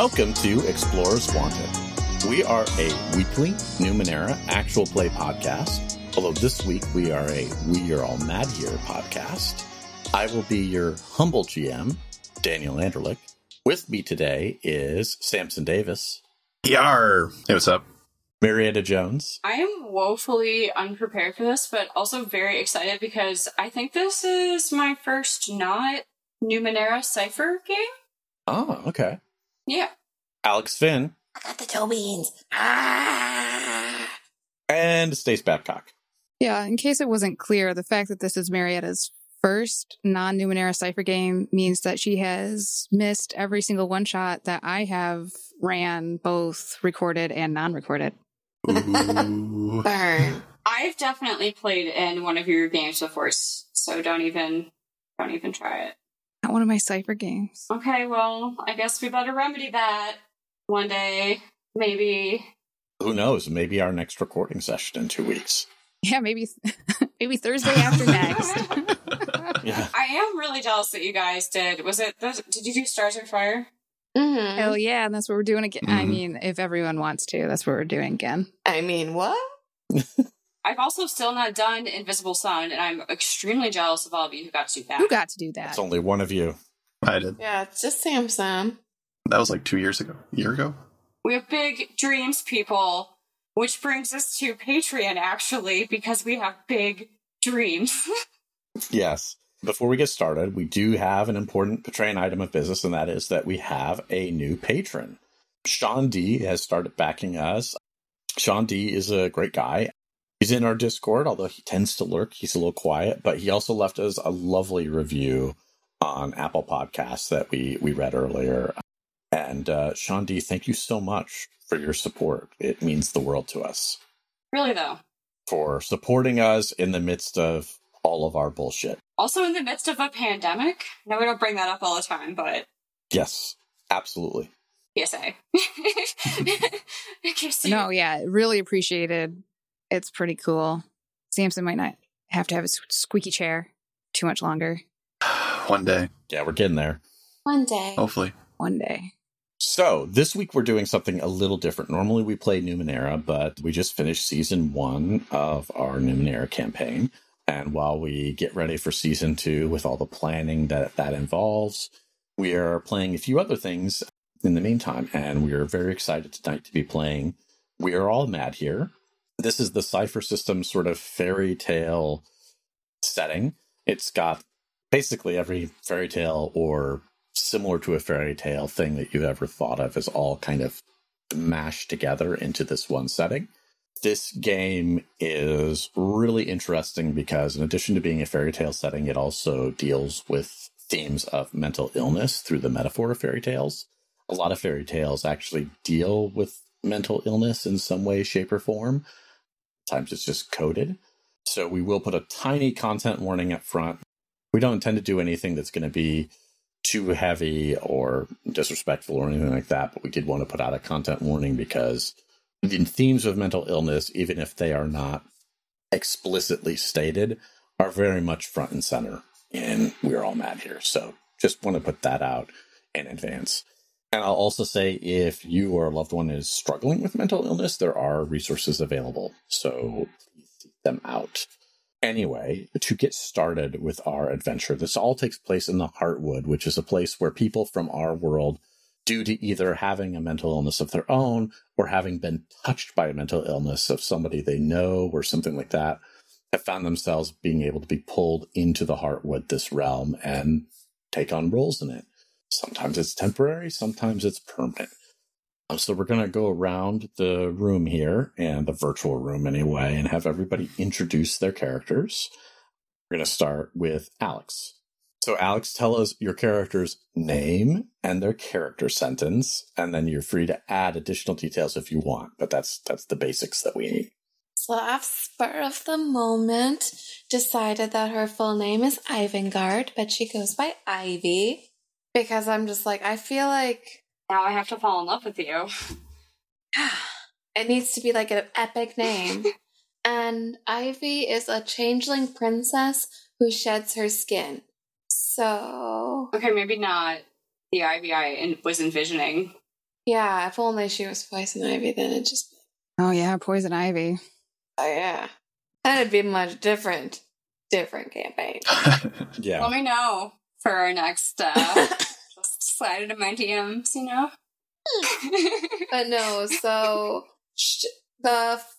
Welcome to Explorers Wanted. We are a weekly Numenera actual play podcast, although this week we are a We Are All Mad Here podcast. I will be your humble GM, Daniel Anderlich. With me today is Samson Davis, Yar. Hey, what's up? Marietta Jones, I am woefully unprepared for this, but also very excited because I think this is my first not Numenera Cypher game. Oh, okay. Yeah. Alex Finn, I got the toe beans. Ah! and Stace Babcock. Yeah, in case it wasn't clear, the fact that this is Marietta's first non Numenera Cypher game means that she has missed every single one shot that I have ran, both recorded and non recorded. Ooh. Burn. I've definitely played in one of your games before, so don't even don't even try it. Not one of my Cypher games. Okay, well, I guess we better remedy that one day, maybe. Who knows? Maybe our next recording session in two weeks. Yeah, maybe maybe Thursday after next. Yeah. I am really jealous that you guys did. Was it? Did you do Stars and Fire? Mm-hmm. Hell yeah, and that's what we're doing again. I Mhm. mean, if everyone wants to, that's what we're doing again. I mean, what? I've also still not done Invisible Sun, and I'm extremely jealous of all of you who got to do that. Who got to do that? It's only one of you. I did. Yeah, it's just Samson. That was like two years ago. A year ago? We have big dreams, people. Which brings us to Patreon, actually, because we have big dreams. Yes. Before we get started, we do have an important Patreon item of business, and that is that we have a new patron. Sean D has started backing us. Sean D is a great guy. He's in our Discord, although he tends to lurk. He's a little quiet, but he also left us a lovely review on Apple Podcasts that we, we read earlier. And uh, Sean D, thank you so much for your support. It means the world to us really, though. for supporting us in the midst of all of our bullshit. Also, in the midst of a pandemic. No, we don't bring that up all the time, but Yes, absolutely. PSA. In No, yeah, really appreciated. It's pretty cool. Samson might not have to have a squeaky chair too much longer. One day, Yeah, we're getting there. One day. hopefully. One day. So, this week we're doing something a little different. Normally we play Numenera, but we just finished season one of our Numenera campaign. And while we get ready for season two with all the planning that that involves, we are playing a few other things in the meantime. And we are very excited tonight to be playing We Are All Mad Here. This is the Cypher System sort of fairy tale setting. It's got basically every fairy tale or similar to a fairy tale thing that you've ever thought of is all kind of mashed together into this one setting. This game is really interesting because, in addition to being a fairy tale setting, it also deals with themes of mental illness through the metaphor of fairy tales. A lot of fairy tales actually deal with mental illness in some way, shape, or form. Sometimes it's just coded. So we will put a tiny content warning up front. We don't intend to do anything that's going to be too heavy or disrespectful or anything like that, but we did want to put out a content warning because the themes of mental illness, even if they are not explicitly stated, are very much front and center. And we're all mad here. So just want to put that out in advance. And I'll also say if you or a loved one is struggling with mental illness, there are resources available. So seek them out. Anyway, to get started with our adventure, this all takes place in the Heartwood, which is a place where people from our world, due to either having a mental illness of their own or having been touched by a mental illness of somebody they know or something like that, have found themselves being able to be pulled into the Heartwood, this realm, and take on roles in it. Sometimes it's temporary, sometimes it's permanent. Um, so we're going to go around the room here, and the virtual room anyway, and have everybody introduce their characters. We're going to start with Alex. So, Alex, tell us your character's name and their character sentence, and then you're free to add additional details if you want. But that's that's the basics that we need. So I've spur of the moment decided that her full name is Ivangard, but she goes by Ivy. Because I'm just like, I feel like Now I have to fall in love with you. it needs to be like an epic name. and Ivy is a changeling princess who sheds her skin. So Okay, maybe not the Ivy I was envisioning. Yeah, if only she was poison ivy, then it just Oh yeah, poison ivy. oh yeah, that'd be a much different, different campaign. Yeah. Let me know for our next. uh Just slide into my DMs, you know. But no, so sh- the f-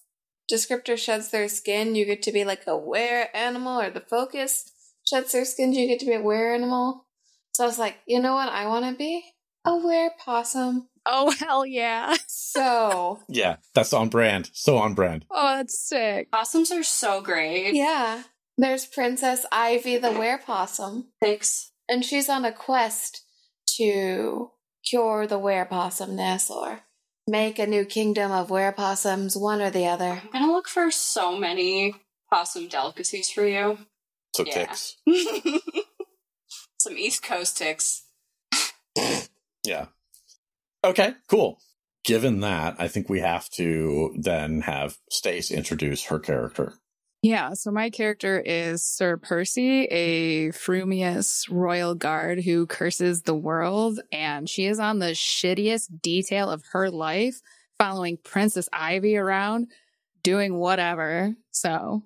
descriptor sheds their skin. You get to be like a were animal, or the focus sheds their skin. You get to be a were animal. So I was like, you know what? I want to be a were possum. Oh hell yeah. So Yeah, that's on brand. So on brand. Oh, that's sick. Possums are so great. yeah, there's Princess Ivy the were possum, Thanks. and she's on a quest to cure the were possumness or make a new kingdom of were possums, one or the other. I'm gonna look for so many possum delicacies for you. So Yeah. ticks. Some East Coast ticks. Yeah. Okay, cool. Given that, I think we have to then have Stace introduce her character. Yeah, so my character is Sir Percy, a frumious royal guard who curses the world, and she is on the shittiest detail of her life, following Princess Ivy around, doing whatever. So,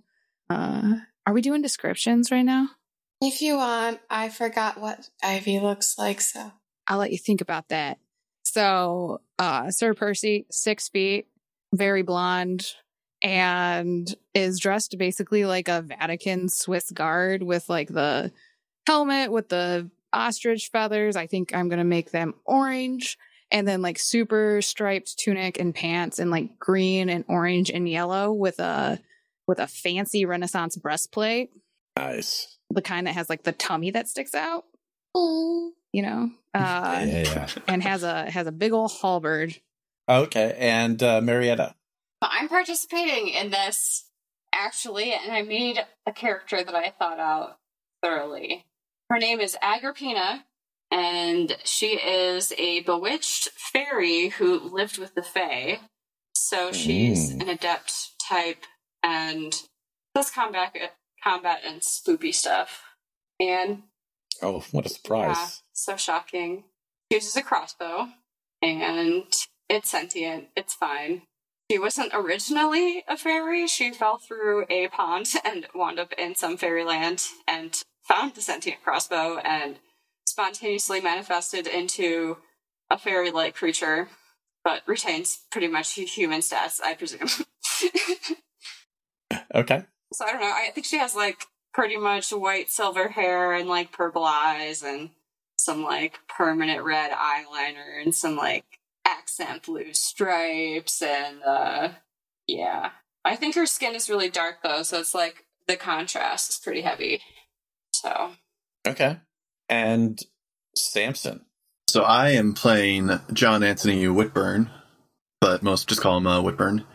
uh, are we doing descriptions right now? If you want, I forgot what Ivy looks like, so. I'll let you think about that. So, uh, Sir Percy, six feet, very blonde, and is dressed basically like a Vatican Swiss guard with like the helmet with the ostrich feathers. I think I'm going to make them orange. And then like super striped tunic and pants in like green and orange and yellow with a with a fancy Renaissance breastplate, Nice. the kind that has like the tummy that sticks out, you know. Uh, yeah, yeah. and has a has a big old halberd. Okay, and uh, Marietta. But I'm participating in this actually, and I made a character that I thought out thoroughly. Her name is Agrippina, and she is a bewitched fairy who lived with the Fae. So she's Mm. an adept type and does combat combat and spoopy stuff. And Oh, what a surprise. yeah, so shocking. She uses a crossbow, and it's sentient. It's fine. She wasn't originally a fairy. She fell through a pond and wound up in some fairyland and found the sentient crossbow and spontaneously manifested into a fairy like creature, but retains pretty much human stats, I presume. Okay. So I don't know. I think she has like pretty much white silver hair and like purple eyes and some like permanent red eyeliner and some like accent blue stripes and uh yeah. I think her skin is really dark though, so it's like the contrast is pretty heavy. So Okay. And Samson. So I am playing John Anthony Whitburn, but most just call him uh, Whitburn.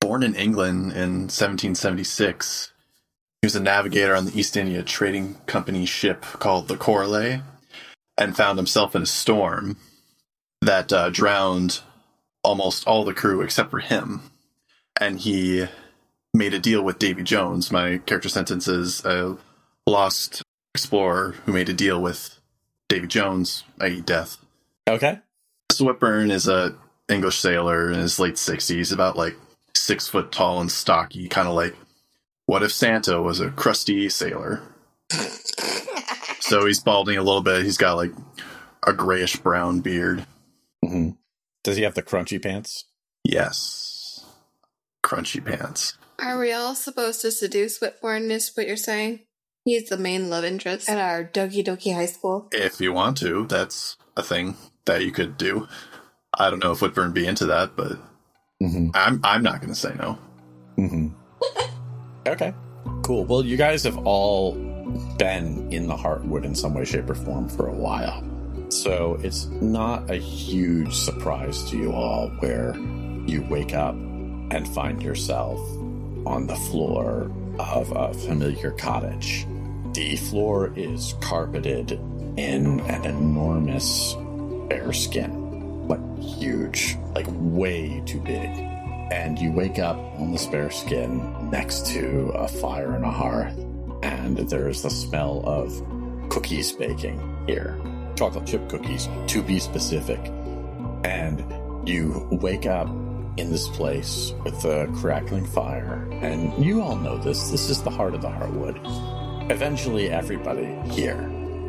Born in England in 1776, he was a navigator on the East India Trading Company ship called the Corley, and found himself in a storm that uh, drowned almost all the crew except for him. And he made a deal with Davy Jones. My character sentence is a lost explorer who made a deal with Davy Jones, i.e., death. Okay. Whitburn is a English sailor in his late sixties, about like six foot tall and stocky, kind of like what if Santa was a crusty sailor? so he's balding a little bit. He's got like a grayish brown beard. Hmm Does he have the crunchy pants? Yes, crunchy pants. Are we all supposed to seduce Whitburn? Is what you're saying? He's the main love interest at our Doki Doki High School. If you want to, that's a thing that you could do. I don't know if Whitburn be into that, but Mm-hmm. I'm I'm not going to say no. Mm-hmm. okay. Cool. Well, you guys have all been in the Heartwood in some way, shape, or form for a while. So it's not a huge surprise to you all where you wake up and find yourself on the floor of a familiar cottage. The floor is carpeted in an enormous bearskin like huge, like way too big. And you wake up on the spare skin next to a fire and a hearth, and there's the smell of cookies baking here. Chocolate chip cookies, to be specific. and you wake up in this place with the crackling fire. And you all know this. This is the heart of the Heartwood. Eventually, everybody here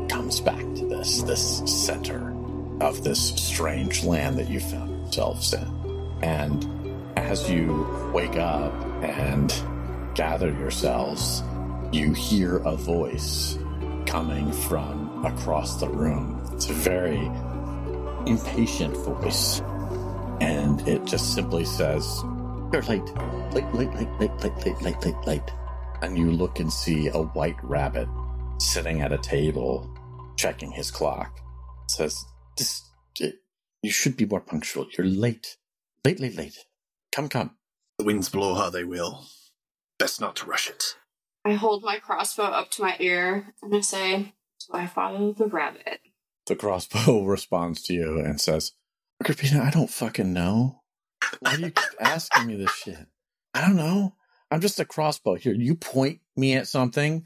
comes back to this, this center of this strange land that you found yourselves in. And as you wake up and gather yourselves, you hear a voice coming from across the room. It's a very impatient voice. And it just simply says, You're late. Late, late, late, late, late, late, late, late, late. And you look and see a white rabbit sitting at a table checking his clock. It says, This, it, you should be more punctual. You're late. Late, late, late. Come, come. The winds blow how they will. Best not to rush it. I hold my crossbow up to my ear and I say, Do I follow the rabbit? The crossbow responds to you and says, Agrippina, I don't fucking know. Why do you keep asking me this shit? I don't know. I'm just a crossbow. Here, you point me at something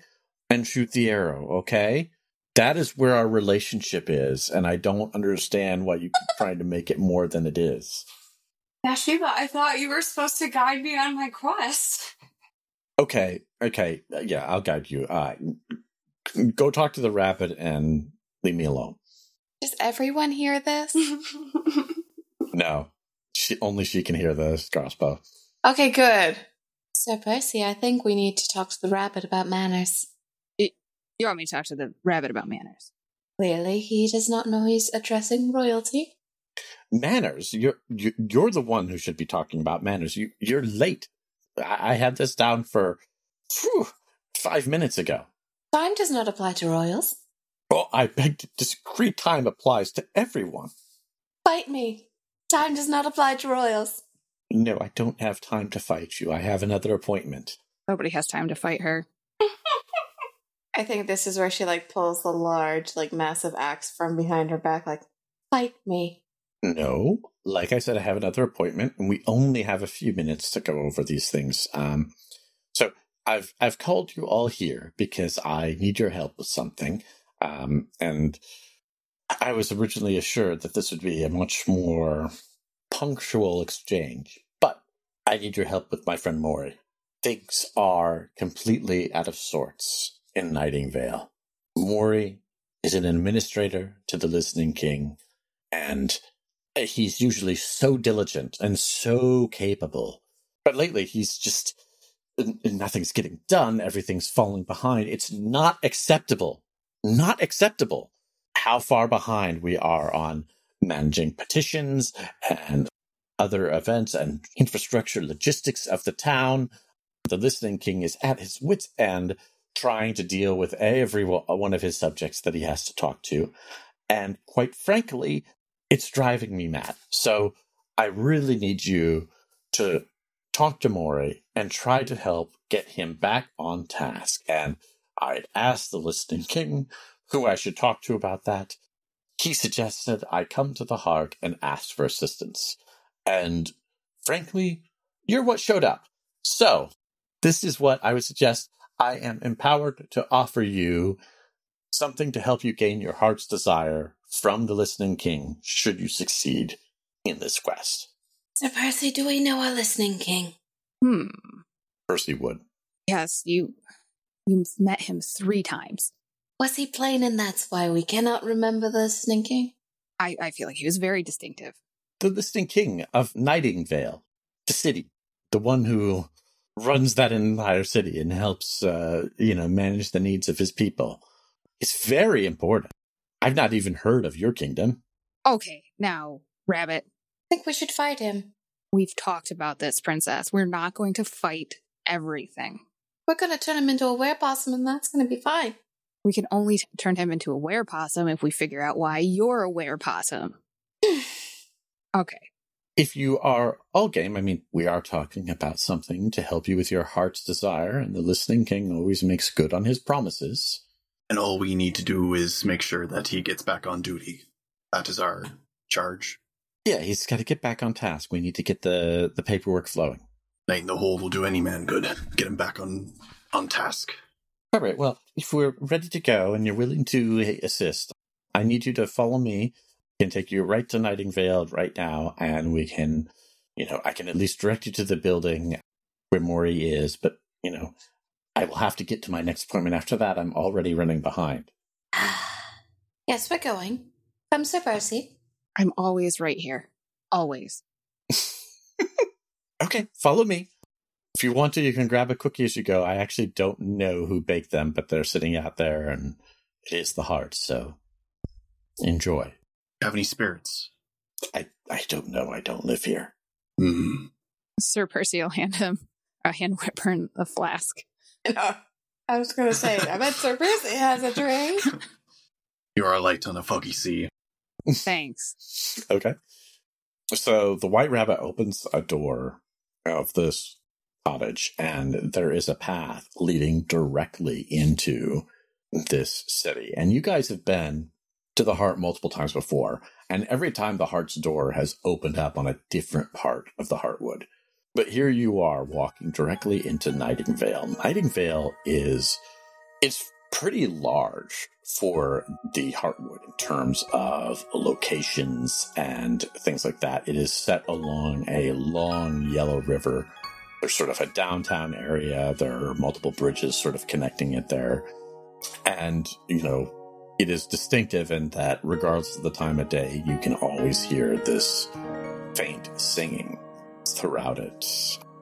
and shoot the arrow, okay? That is where our relationship is, and I don't understand why you keep trying to make it more than it is. Bathsheba, I thought you were supposed to guide me on my quest. Okay, okay, yeah, I'll guide you. Uh, go talk to the rabbit and leave me alone. Does everyone hear this? No, she, only she can hear the crossbow. okay, good. So Percy, I think we need to talk to the rabbit about manners. You want me to talk to the rabbit about manners? Clearly, he does not know he's addressing royalty. manners. You're you, you're the one who should be talking about manners. You you're late. I, I had this down for phew, five minutes ago. Time does not apply to royals. Well, I beg to disagree. Time applies to everyone. Fight me. Time does not apply to royals. No, I don't have time to fight you. I have another appointment. Nobody has time to fight her. I think this is where she like pulls the large, like massive axe from behind her back, like, fight me. No, like I said, I have another appointment, and we only have a few minutes to go over these things. Um, so I've I've called you all here because I need your help with something. Um, and I was originally assured that this would be a much more punctual exchange, but I need your help with my friend Maury. Things are completely out of sorts in Nightingale. Maury is an administrator to the Listening King, and he's usually so diligent and so capable. But lately, he's just nothing's getting done. Everything's falling behind. It's not acceptable. Not acceptable how far behind we are on managing petitions and other events and infrastructure logistics of the town. The Listening King is at his wits' end trying to deal with every one of his subjects that he has to talk to. And quite frankly, it's driving me mad. So I really need you to talk to Maury and try to help get him back on task. And I'd asked the Listening King who I should talk to about that. He suggested I come to the heart and ask for assistance. And frankly, you're what showed up. So, this is what I would suggest. I am empowered to offer you something to help you gain your heart's desire from the Listening King should you succeed in this quest. Sir Percy, do we know our listening king? Hmm. Percy would. Yes, you you met him three times. Was he plain and that's why we cannot remember the listening king? I, I feel like he was very distinctive. The Listening King of Nightingale, the city, the one who runs that entire city and helps, uh, you know, manage the needs of his people. It's very important. I've not even heard of your kingdom. Okay, now, Rabbit, I think we should fight him. we've talked about this, Princess. We're not going to fight everything. We're gonna turn him into a werepossum and that's gonna be fine. We can only t- turn him into a werepossum if we figure out why you're a werepossum. Okay. If you are all game, I mean, we are talking about something to help you with your heart's desire, and the Listening King always makes good on his promises. And all we need to do is make sure that he gets back on duty. That is our charge. Yeah, he's got to get back on task. We need to get the, the paperwork flowing. Night in the hole will do any man good. Get him back on on task. All right, well, if we're ready to go and you're willing to assist, I need you to follow me I can take you right to Nightingale right now, and we can, you know, I can at least direct you to the building where Maury is, but, you know, I will have to get to my next appointment after that. I'm already running behind. yes, we're going. Come, Sir Percy. I'm always right here. Always. okay, follow me. If you want to, you can grab a cookie as you go. I actually don't know who baked them, but they're sitting out there and it is the heart, so enjoy. Have any spirits? I, I don't know. I don't live here. Mm. Sir Percy will hand him a hand Whitburn a flask. No. I was going to say, I bet Sir Percy has a drink. You are a light on a foggy sea. Thanks. Okay. So the white rabbit opens a door of this cottage, and there is a path leading directly into this city. And you guys have been to the heart multiple times before, and every time the heart's door has opened up on a different part of the heartwood. But here you are walking directly into Nightingale. Nightingale is it's pretty large for the Heartwood in terms of locations and things like that. It is set along a long yellow river. There's sort of a downtown area. There are multiple bridges sort of connecting it there. And, you know, it is distinctive in that regardless of the time of day, you can always hear this faint singing throughout it.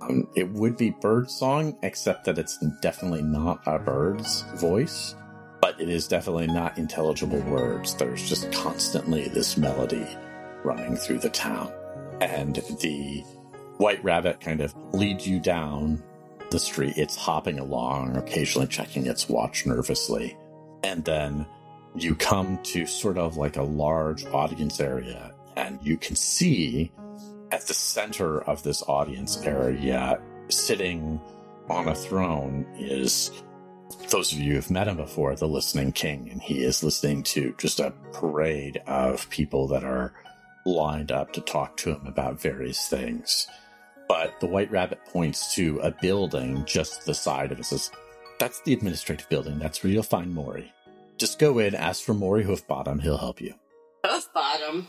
Um, it would be bird song, except that it's definitely not a bird's voice, but it is definitely not intelligible words. There's just constantly this melody running through the town. And the white rabbit kind of leads you down the street. It's hopping along, occasionally checking its watch nervously. And then you come to sort of like a large audience area, and you can see at the center of this audience area, sitting on a throne, is those of you who've met him before, the Listening King, and he is listening to just a parade of people that are lined up to talk to him about various things. But the White Rabbit points to a building just the side of it. Says, "That's the administrative building. That's where you'll find Maury. Just go in, ask for Maury Hoofbottom. He'll help you." Hoofbottom?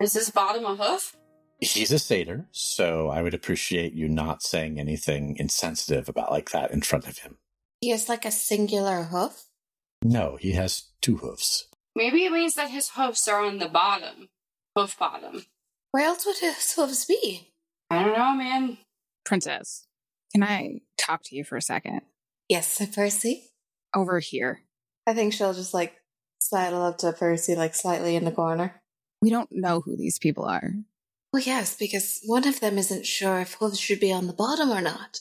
Is this bottom a hoof? He's a satyr, so I would appreciate you not saying anything insensitive about like that in front of him. He has like a singular hoof. No, he has two hoofs. Maybe it means that his hoofs are on the bottom. Hoof bottom. Where else would his hooves be? I don't know, man. Princess, can I talk to you for a second? Yes, Sir Percy. Over here. I think she'll just like sidle up to Percy, like slightly in the corner. We don't know who these people are. Well, yes, because one of them isn't sure if hooves should be on the bottom or not.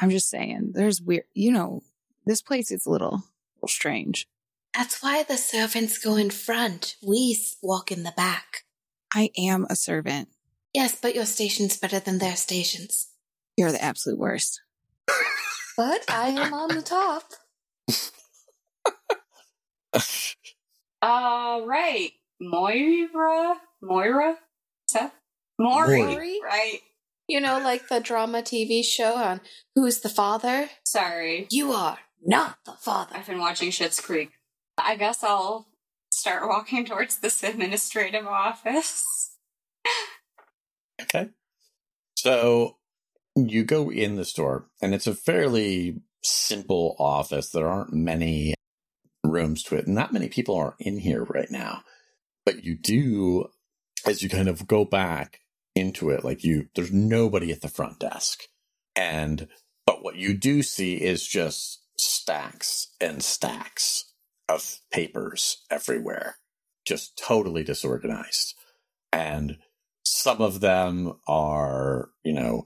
I'm just saying, there's weird, you know, this place is a little, little strange. That's why the servants go in front. We walk in the back. I am a servant. Yes, but your station's better than their stations. You're the absolute worst. But I am on the top. All right. Moira? Moira? Is that? Maury. Maury. Right. You know, like the drama TV show on Who's the Father? Sorry. You are not the father. I've been watching Schitt's Creek. I guess I'll start walking towards this administrative office. Okay. So you go in the store, and it's a fairly simple office. There aren't many rooms to it. and Not many people are in here right now. But you do, as you kind of go back into it, like you, there's nobody at the front desk. And, but what you do see is just stacks and stacks of papers everywhere, just totally disorganized. And some of them are, you know,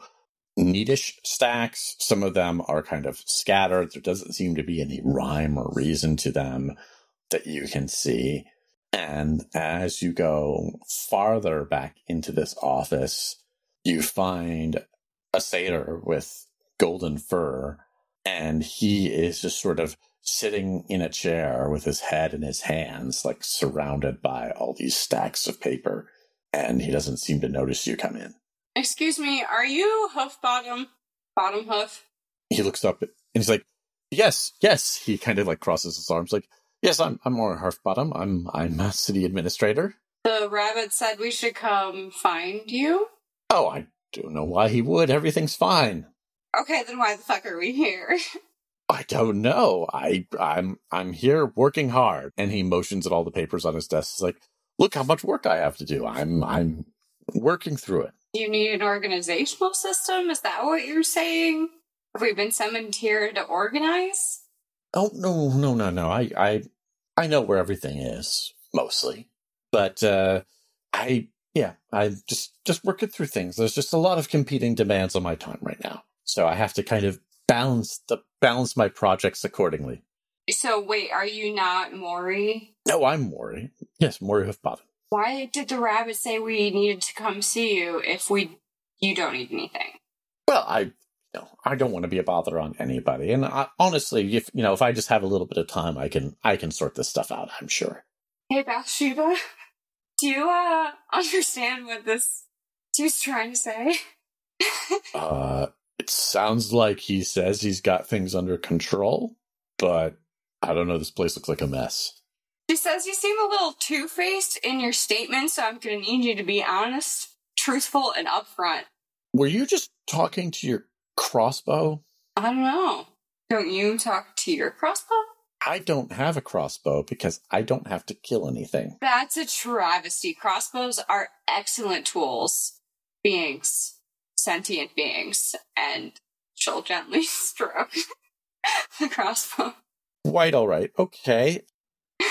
neatish stacks. Some of them are kind of scattered. There doesn't seem to be any rhyme or reason to them that you can see. And as you go farther back into this office, you find a satyr with golden fur, and he is just sort of sitting in a chair with his head in his hands, like surrounded by all these stacks of paper, and he doesn't seem to notice you come in. Excuse me, are you hoof bottom? Bottom hoof? He looks up and he's like, "Yes, yes." He kind of like crosses his arms, like, "Yes, I'm I'm Maury Hoofbottom. I'm I'm a city administrator." The rabbit said we should come find you. Oh, I don't know why he would. Everything's fine. Okay, then why the fuck are we here? I don't know. I I'm I'm here working hard. And he motions at all the papers on his desk. He's like, look how much work I have to do. I'm I'm working through it. you need an organizational system? Is that what you're saying? Have we been summoned here to organize? Oh no, no, no, no. I I I know where everything is, mostly. But uh I yeah, I just just working through things. There's just a lot of competing demands on my time right now. So I have to kind of balance the balance my projects accordingly. So wait, are you not Maury? No, I'm Maury. Yes, Maury Hoofbottom. Why did the rabbit say we needed to come see you if we you don't need anything? Well, I no, I don't want to be a bother on anybody. And I, honestly, if you know, if I just have a little bit of time, I can I can sort this stuff out. I'm sure. Hey Bathsheba, do you uh understand what this dude's trying to say? Uh, it sounds like he says he's got things under control, but I don't know. This place looks like a mess. She says you seem a little two faced in your statement, so I'm gonna need you to be honest, truthful, and upfront. Were you just talking to your crossbow? I don't know. Don't you talk to your crossbow? I don't have a crossbow because I don't have to kill anything. That's a travesty. Crossbows are excellent tools. Beings. Sentient beings. And she'll gently stroke the crossbow. Quite all right. Okay.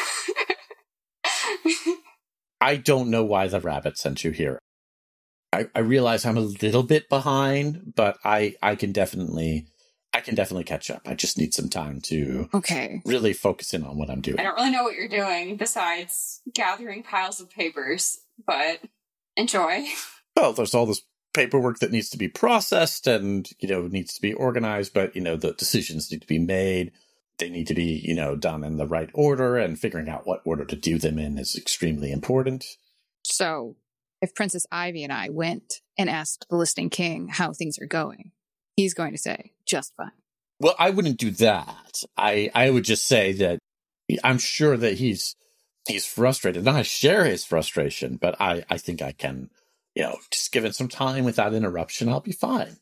I don't know why the rabbit sent you here. I, I realize I'm a little bit behind, but I, I can definitely I can definitely catch up. I just need some time to Okay. really focus in on what I'm doing. I don't really know what you're doing besides gathering piles of papers, but enjoy. Well, there's all this paperwork that needs to be processed and, you know, needs to be organized, but, you know, the decisions need to be made. They need to be, you know, done in the right order and figuring out what order to do them in is extremely important. So, if Princess Ivy and I went and asked the listening king how things are going, he's going to say, just fine. Well, I wouldn't do that. I, I would just say that I'm sure that he's, he's frustrated and I share his frustration, but I, I think I can, you know, just give given some time without interruption, I'll be fine.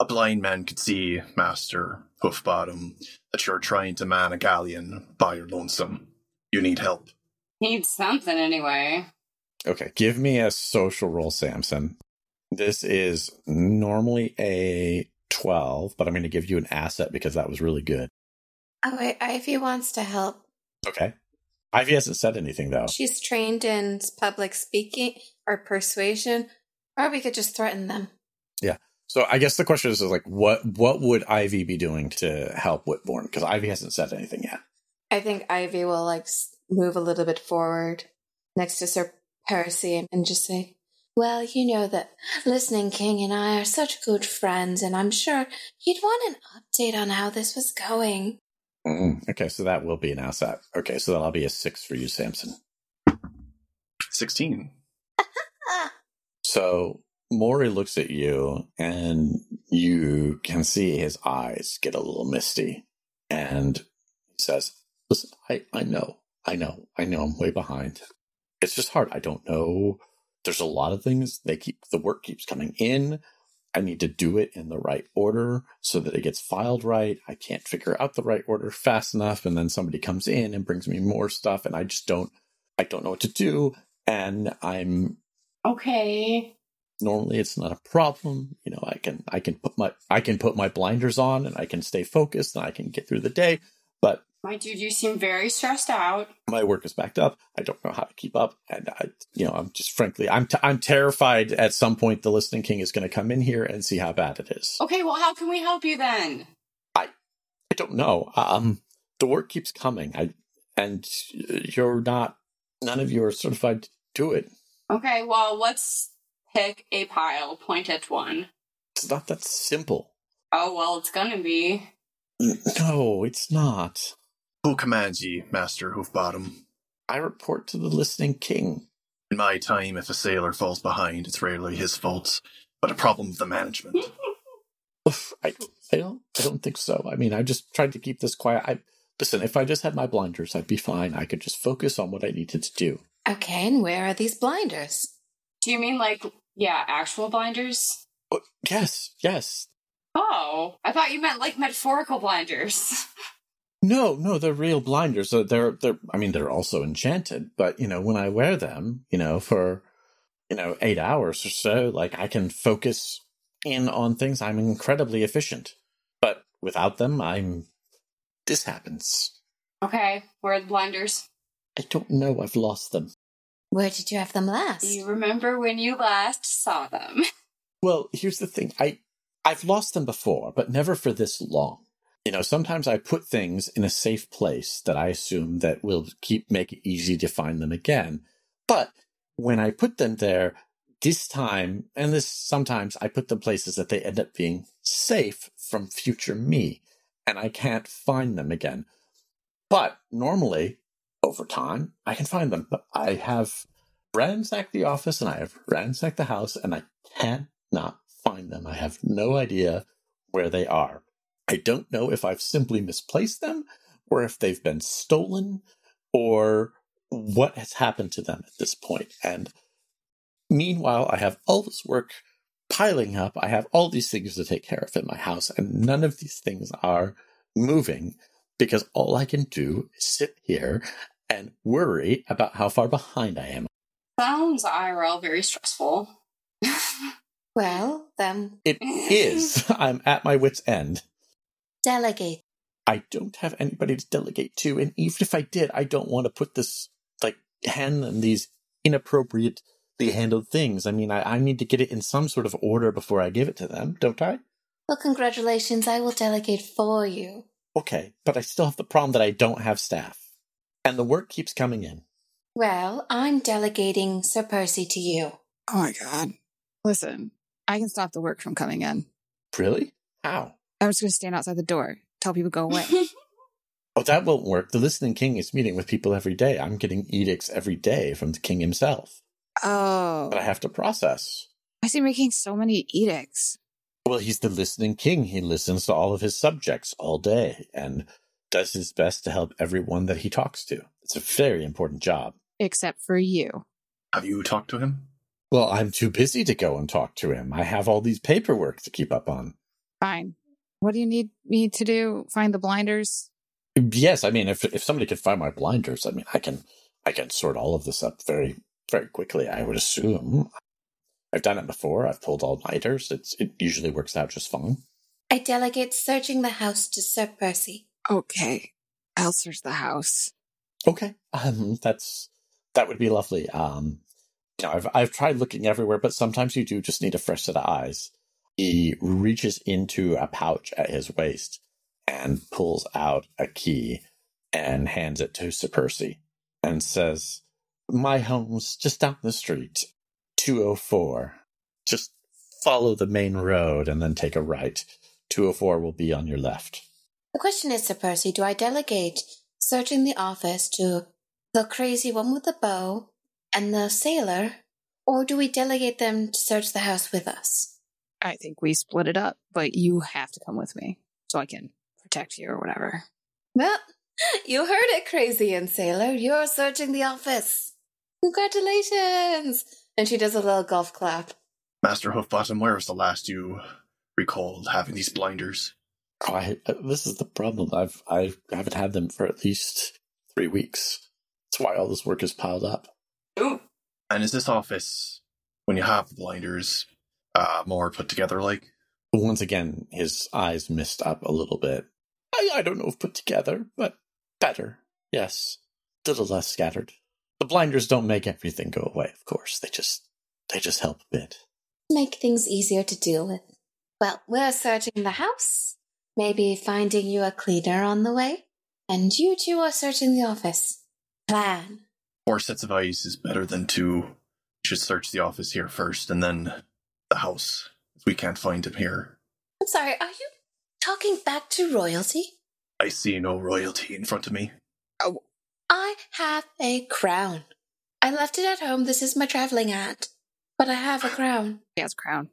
A blind man could see, Master Hoofbottom, that you're trying to man a galleon by your lonesome. You need help. Need something anyway. Okay, give me a social roll, Samson. This is normally a 12, but I'm going to give you an asset because that was really good. Oh, wait, Ivy wants to help. Okay. Ivy hasn't said anything, though. She's trained in public speaking or persuasion, or we could just threaten them. Yeah. So I guess the question is, is like, what what would Ivy be doing to help Whitburn? Because Ivy hasn't said anything yet. I think Ivy will like move a little bit forward next to Sir Percy and just say, Well, you know that Listening King and I are such good friends, and I'm sure you'd want an update on how this was going. Mm, okay, so that will be an asset. Okay, so that'll be a six for you, Samson. 16. So Maury looks at you, and you can see his eyes get a little misty, and he says, "Listen, I I know, I know, I know, I'm way behind. It's just hard. I don't know. There's a lot of things. They keep the work keeps coming in. I need to do it in the right order so that it gets filed right. I can't figure out the right order fast enough, and then somebody comes in and brings me more stuff, and I just don't. I don't know what to do, and I'm Okay. normally it's not a problem you know i can i can put my i can put my blinders on and i can stay focused and i can get through the day but My dude, you seem very stressed out. my work is backed up i don't know how to keep up and i you know i'm just frankly i'm t- i'm terrified at some point the listening king is going to come in here and see how bad it is Okay, well, how can we help you then? i I don't know um the work keeps coming i and you're not none of you are certified to do it Okay, well, let's pick a pile, point at one. it's not that simple Oh, well, it's gonna be. no it's not Who commands ye, Master Hoofbottom? i report to the listening king In my time, if a sailor falls behind, it's rarely his fault, but a problem of the management. I don't, I don't, I don't think so. I mean, I just tried to keep this quiet. I listen. If I just had my blinders, I'd be fine. I could just focus on what I needed to do. Okay, and where are these blinders? Do you mean like, yeah, actual blinders? Oh, yes, yes. Oh, I thought you meant like metaphorical blinders. No, no, they're real blinders. So they're, they're, I mean, they're also enchanted, but, you know, when I wear them, you know, for, you know, eight hours or so, like I can focus in on things. I'm incredibly efficient. But without them, I'm, this happens. okay, where are the blinders? I don't know. I've lost them. Where did you have them last? Do you remember when you last saw them? Well, here's the thing. I, I've lost them before, but never for this long. You know, sometimes I put things in a safe place that I assume that will keep make it easy to find them again. But when I put them there this time, and this sometimes I put them places that they end up being safe from future me, and I can't find them again. But normally, over time, I can find them. But I have ransacked the office and I have ransacked the house, and I cannot find them. I have no idea where they are. I don't know if I've simply misplaced them or if they've been stolen or what has happened to them at this point. And meanwhile, I have all this work piling up. I have all these things to take care of in my house, and none of these things are moving because all I can do is sit here and worry about how far behind I am. Sounds IRL very stressful. Well, then It is. I'm at my wit's end. delegate. I don't have anybody to delegate to, and even if I did, I don't want to put this like hand them these inappropriately handled things. I mean, I, I need to get it in some sort of order before I give it to them, don't I? Well, congratulations, I will delegate for you. Okay, but I still have the problem that I don't have staff, and the work keeps coming in. Well, I'm delegating Sir Percy to you. Oh my god. Listen, I can stop the work from coming in. Really? How? I'm just going to stand outside the door, tell people go away. Oh, that won't work. The listening king is meeting with people every day. I'm getting edicts every day from the king himself oh. that I have to process. Why is he making so many edicts? Well, he's the listening king. He listens to all of his subjects all day and does his best to help everyone that he talks to. It's a very important job. Except for you. Have you talked to him? Well, I'm too busy to go and talk to him. I have all these paperwork to keep up on. Fine. What do you need me to do? Find the blinders? Yes, I mean, if if somebody could find my blinders, I mean, I can I can sort all of this up very very quickly. I would assume. I've done it before. I've pulled all nighters. It's it usually works out just fine. I delegate searching the house to Sir Percy. Okay. I'll search the house. Okay, um, that's that would be lovely. Um, you know, I've I've tried looking everywhere, but sometimes you do just need a fresh set of eyes. He reaches into a pouch at his waist and pulls out a key and hands it to Sir Percy and says, "My home's just down the street, two oh four. Just follow the main road and then take a right. Two oh four will be on your left." The question is, Sir Percy, do I delegate searching the office to the crazy one with the bow and the sailor, or do we delegate them to search the house with us? I think we split it up, but you have to come with me so I can protect you or whatever. Well, you heard it, crazy and sailor. You're searching the office. Congratulations! And she does a little golf clap. Master Hoofbottom, where was the last you recalled having these blinders? Oh, I, uh, this is the problem. I've I haven't had them for at least three weeks. That's why all this work is piled up. Ooh. And is this office, when you have the blinders, uh, more put together like? Once again, his eyes mist up a little bit. I, I don't know if put together, but better. Yes, a little less scattered. The blinders don't make everything go away, of course. They just they just help a bit. Make things easier to deal with. Well, we're searching the house. Maybe finding you a cleaner on the way. And you two are searching the office. Plan. Four sets of eyes is better than two. We should search the office here first and then the house, if we can't find him here. I'm sorry, are you talking back to royalty? I see no royalty in front of me. Oh. I have a crown. I left it at home. This is my traveling hat. But I have a crown. He has a crown.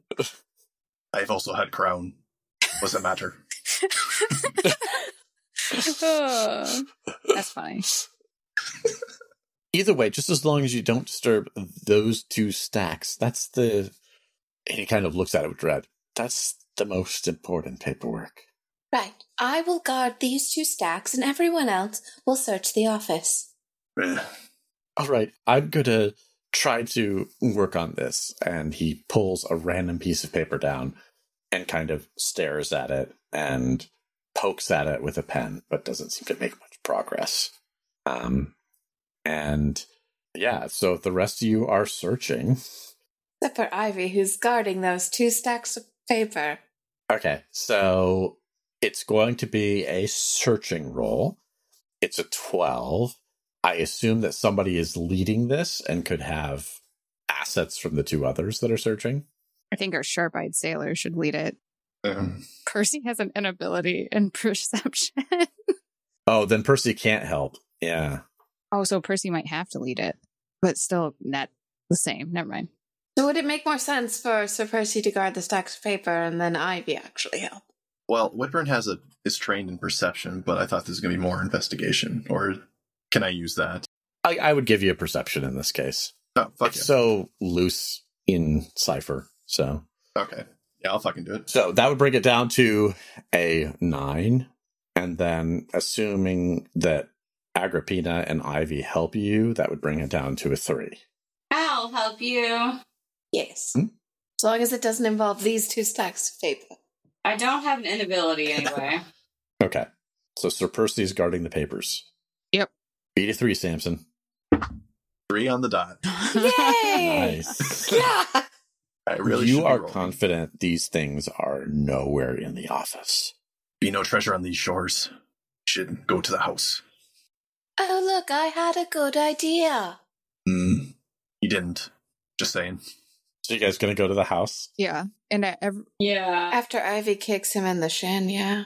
I've also had crown. What's it matter? That's funny. Either way, just as long as you don't disturb those two stacks, that's the. And he kind of looks at it with dread. That's the most important paperwork. Right. I will guard these two stacks, and everyone else will search the office. All right, I'm gonna try to work on this. And he pulls a random piece of paper down and kind of stares at it and pokes at it with a pen, but doesn't seem to make much progress. Um, and yeah, so the rest of you are searching. Except for Ivy, who's guarding those two stacks of paper. Okay, so it's going to be a searching roll. It's a 12. I assume that somebody is leading this and could have assets from the two others that are searching. I think our sharp eyed sailor should lead it. um, Percy has an inability in perception. Oh, then Percy can't help. Yeah. Oh, so Percy might have to lead it, but still net the same. Never mind. So would it make more sense for Sir Percy to guard the stacks of paper and then Ivy actually help? well, Whitburn has a is trained in perception, but I thought this was going to be more investigation. Or can I use that? I, I would give you a perception in this case. Oh, fuck it's yeah. so loose in cipher. So Okay. Yeah, I'll fucking do it. so that would bring it down to a nine. And then assuming that Agrippina and Ivy help you, that would bring it down to a three. I'll help you. Yes. Hmm? As long as it doesn't involve these two stacks of paper. I don't have an inability anyway. Okay. So Sir Percy is guarding the papers. Yep. Beat a three, Samson. Three on the dot. Yay! Nice. Yeah! I really you are confident these things are nowhere in the office. Be no treasure on these shores. Should go to the house. Oh, look, I had a good idea. Mm, you didn't. Just saying. So you guys gonna go to the house? yeah. And I, ev- yeah. After Ivy kicks him in the shin, yeah.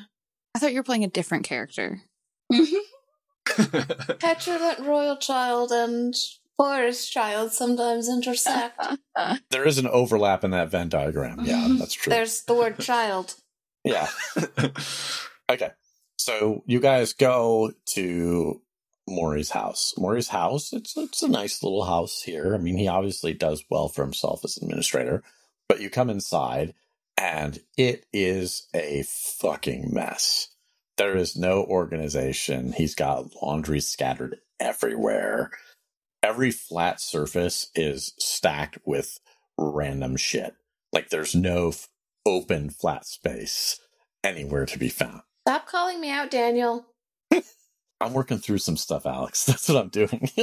I thought you were playing a different character. Petulant royal child and forest child sometimes intersect. There is an overlap in that Venn diagram. Yeah, that's true. There's the word child. yeah. Okay. So you guys go to Maury's house. Maury's house, it's it's a nice little house here. I mean, he obviously does well for himself as administrator. But you come inside and it is a fucking mess. There is no organization. He's got laundry scattered everywhere. Every flat surface is stacked with random shit. Like there's no open flat space anywhere to be found. Stop calling me out, Daniel. I'm working through some stuff, Alex. That's what I'm doing.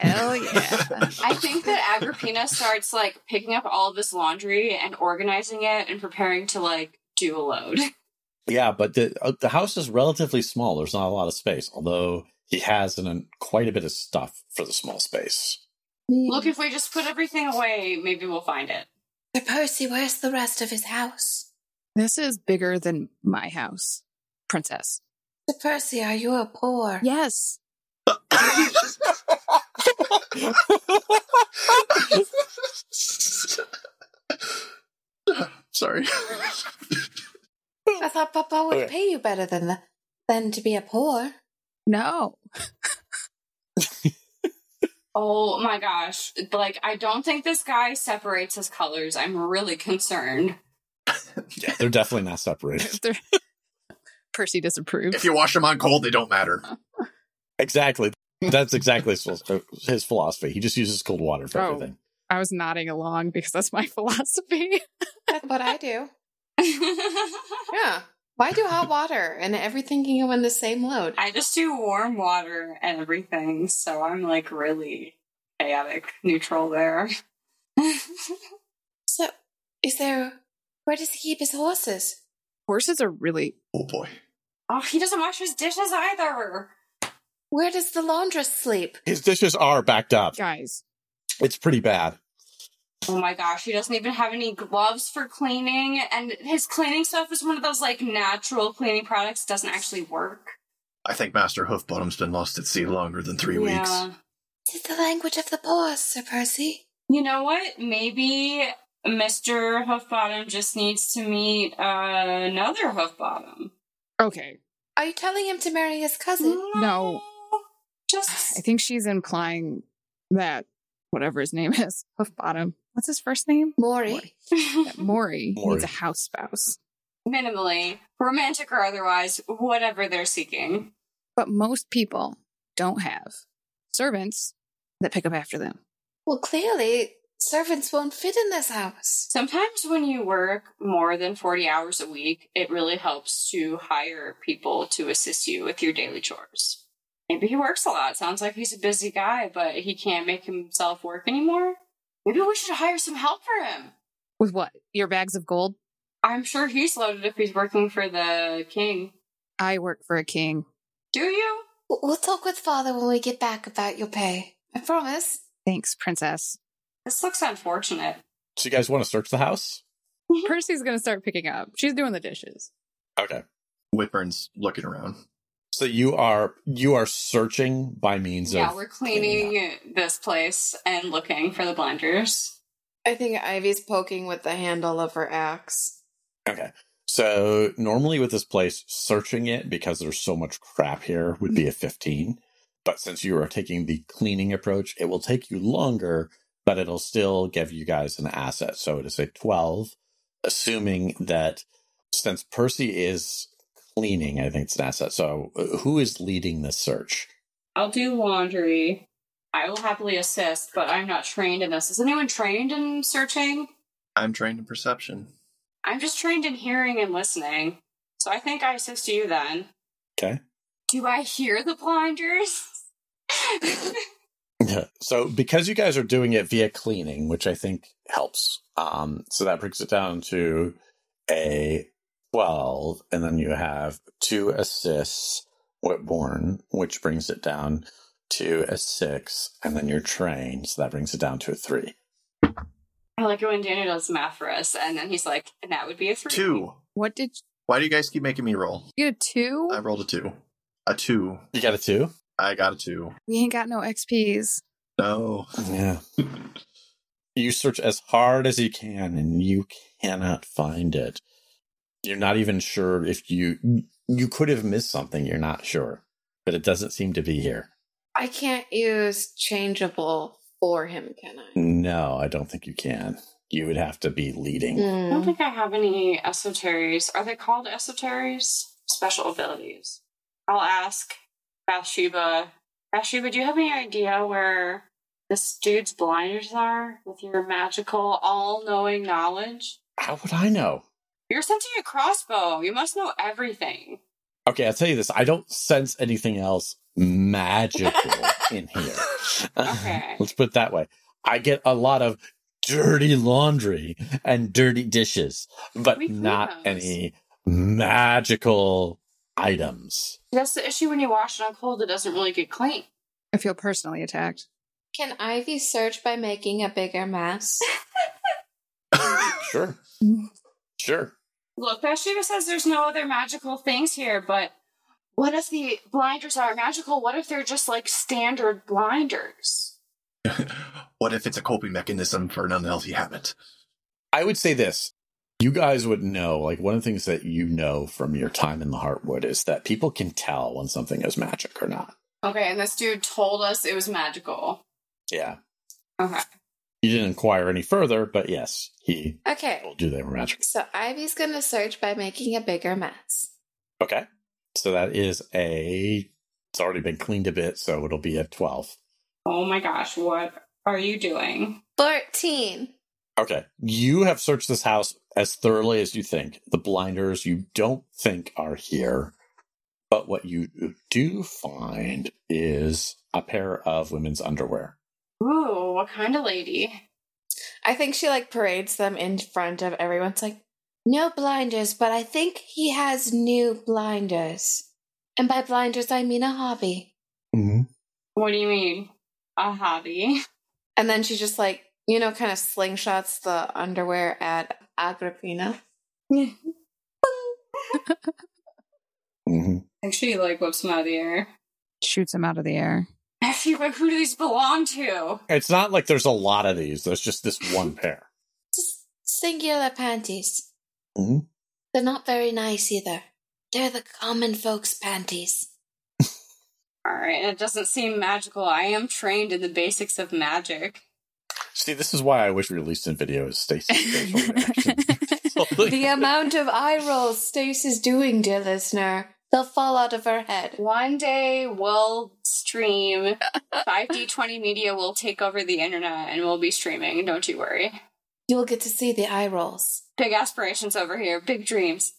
Hell yeah. I think that Agrippina starts like picking up all of this laundry and organizing it and preparing to like do a load. yeah, but the uh, the house is relatively small. There's not a lot of space, although he has an, quite a bit of stuff for the small space. Look, if we just put everything away, maybe we'll find it. Sir Percy, where's the rest of his house? This is bigger than my house, princess. Sir Percy, are you a poor? Yes. Sorry. I thought Papa would Okay. pay you better than the, than to be a poor. No. Oh my gosh. Like, I don't think this guy separates his colors. I'm really concerned. yeah, they're definitely not separated. They're- Percy disapproves. if you wash them on cold, they don't matter. exactly. That's exactly his, uh, his philosophy. He just uses cold water for Oh. everything. I was nodding along because that's my philosophy. That's what I do. Yeah. Why do hot water and everything can go in the same load? I just do warm water and everything, so I'm like really chaotic neutral there. So, is there. Where does he keep his horses? Horses are really. Oh boy. Oh, he doesn't wash his dishes either. Where does the laundress sleep? His dishes are backed up. Guys, It's pretty bad. Oh my gosh, he doesn't even have any gloves for cleaning, and his cleaning stuff is one of those like natural cleaning products that doesn't actually work. I think Master Hoofbottom's been lost at sea longer than three weeks. Yeah. This is the language of the poor, Sir Percy. You know what? Maybe Mr. Hoofbottom just needs to meet uh, another Hoofbottom. Okay. Are you telling him to marry his cousin? No. Just. I think she's implying that whatever his name is, Hoofbottom. What's his first name? Maury. That Maury Maury. needs a house spouse. minimally, romantic or otherwise, whatever they're seeking. But most people don't have servants that pick up after them. Well, clearly, servants won't fit in this house. Sometimes when you work more than 40 hours a week, it really helps to hire people to assist you with your daily chores. Maybe he works a lot. Sounds like he's a busy guy, but he can't make himself work anymore. Maybe we should hire some help for him. With what? Your bags of gold? I'm sure he's loaded if he's working for the king. I work for a king. Do you? We'll talk with father when we get back about your pay. I promise. Thanks, princess. This looks unfortunate. So you guys want to search the house? Percy's gonna start picking up. She's doing the dishes. Okay. Whitburn's looking around. So you are you are searching by means yeah, of Yeah, we're cleaning this place and looking for the blinders. I think Ivy's poking with the handle of her axe. Okay. So normally with this place, searching it because there's so much crap here would be a 15. But since you are taking the cleaning approach, it will take you longer, but it'll still give you guys an asset. So it is a 12, assuming that since Percy is cleaning, I think it's an asset. So uh, who is leading this search? I'll do laundry. I will happily assist, but I'm not trained in this. Is anyone trained in searching? I'm trained in perception. I'm just trained in hearing and listening. So I think I assist you then. Okay. Do I hear the blinders? Yeah. So because you guys are doing it via cleaning, which I think helps, um, so that brings it down to a twelve, and then you have two assists Whitburn, which brings it down to a six, and then you're trained, so that brings it down to a three. I like it when Daniel does math for us, and then he's like, and that would be a three. Two. What did Why do you guys keep making me roll? you get? A two? I rolled a two. A two. You got a two? I got a two. we ain't got no XPs. No. Yeah. you search as hard as you can, and you cannot find it. You're not even sure if you you could have missed something. You're not sure, but it doesn't seem to be here. I can't use changeable for him, can I? No, I don't think you can. You would have to be leading. I don't Mm. think I have any esoteries. Are they called esoteries? Special abilities. I'll ask Bathsheba. Bathsheba, do you have any idea where this dude's blinders are with your magical, all knowing knowledge? How would I know? You're sending a crossbow. You must know everything. Okay, I'll tell you this. I don't sense anything else magical in here. Okay. Let's put it that way. I get a lot of dirty laundry and dirty dishes, but We not any magical items. That's the issue when you wash it on cold, it doesn't really get clean. I feel personally attacked. Can Ivy search by making a bigger mess? Sure. Sure. Look, Bathsheba says there's no other magical things here, but what if the blinders aren't magical? What if they're just like standard blinders? what if it's a coping mechanism for an unhealthy habit? I would say this. You guys would know, like, one of the things that you know from your time in the Heartwood is that people can tell when something is magic or not. Okay, and this dude told us it was magical. Yeah. Okay. You didn't inquire any further, but yes, he Okay. told you they were magic. So Ivy's gonna search by making a bigger mess. Okay. So that is a. It's already been cleaned a bit, so it'll be a 12. Oh my gosh, what are you doing? 14. Okay. You have searched this house as thoroughly as you think. The blinders you don't think are here. But what you do find is a pair of women's underwear. Ooh, what kind of lady? I think she like parades them in front of everyone. It's like, no blinders, but I think he has new blinders. And by blinders, I mean a hobby. Mm-hmm. What do you mean? A hobby? And then she just like, you know, kind of slingshots the underwear at Agrippina. Mm-hmm. Actually, like whips him out of the air. Shoots him out of the air. Actually, but who do these belong to? It's not like there's a lot of these. There's just this one pair. Just singular panties. Mhm. They're not very nice either. They're the common folks' panties. Alright, it doesn't seem magical. I am trained in the basics of magic. See, this is why I wish we released in video is Stacy's facial reaction. the amount of eye rolls Stacy's doing, dear listener, they'll fall out of her head. One day we'll stream. 5D20 Media will take over the internet and we'll be streaming. Don't you worry. You will get to see the eye rolls. Big aspirations over here. Big dreams.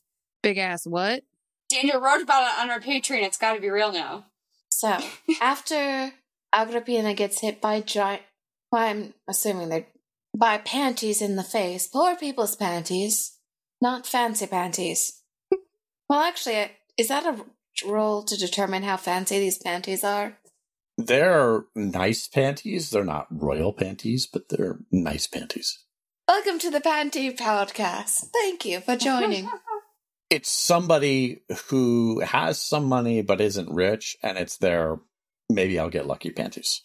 Big ass what? Daniel wrote about it on our Patreon. It's got to be real now. So, after Agrippina gets hit by giant, well, I'm assuming they're by panties in the face, poor people's panties, not fancy panties. well, actually, is that a roll to determine how fancy these panties are? They're nice panties. They're not royal panties, but they're nice panties. Welcome to the Panty Podcast. Thank you for joining. It's somebody who has some money but isn't rich, and it's their maybe I'll get lucky panties.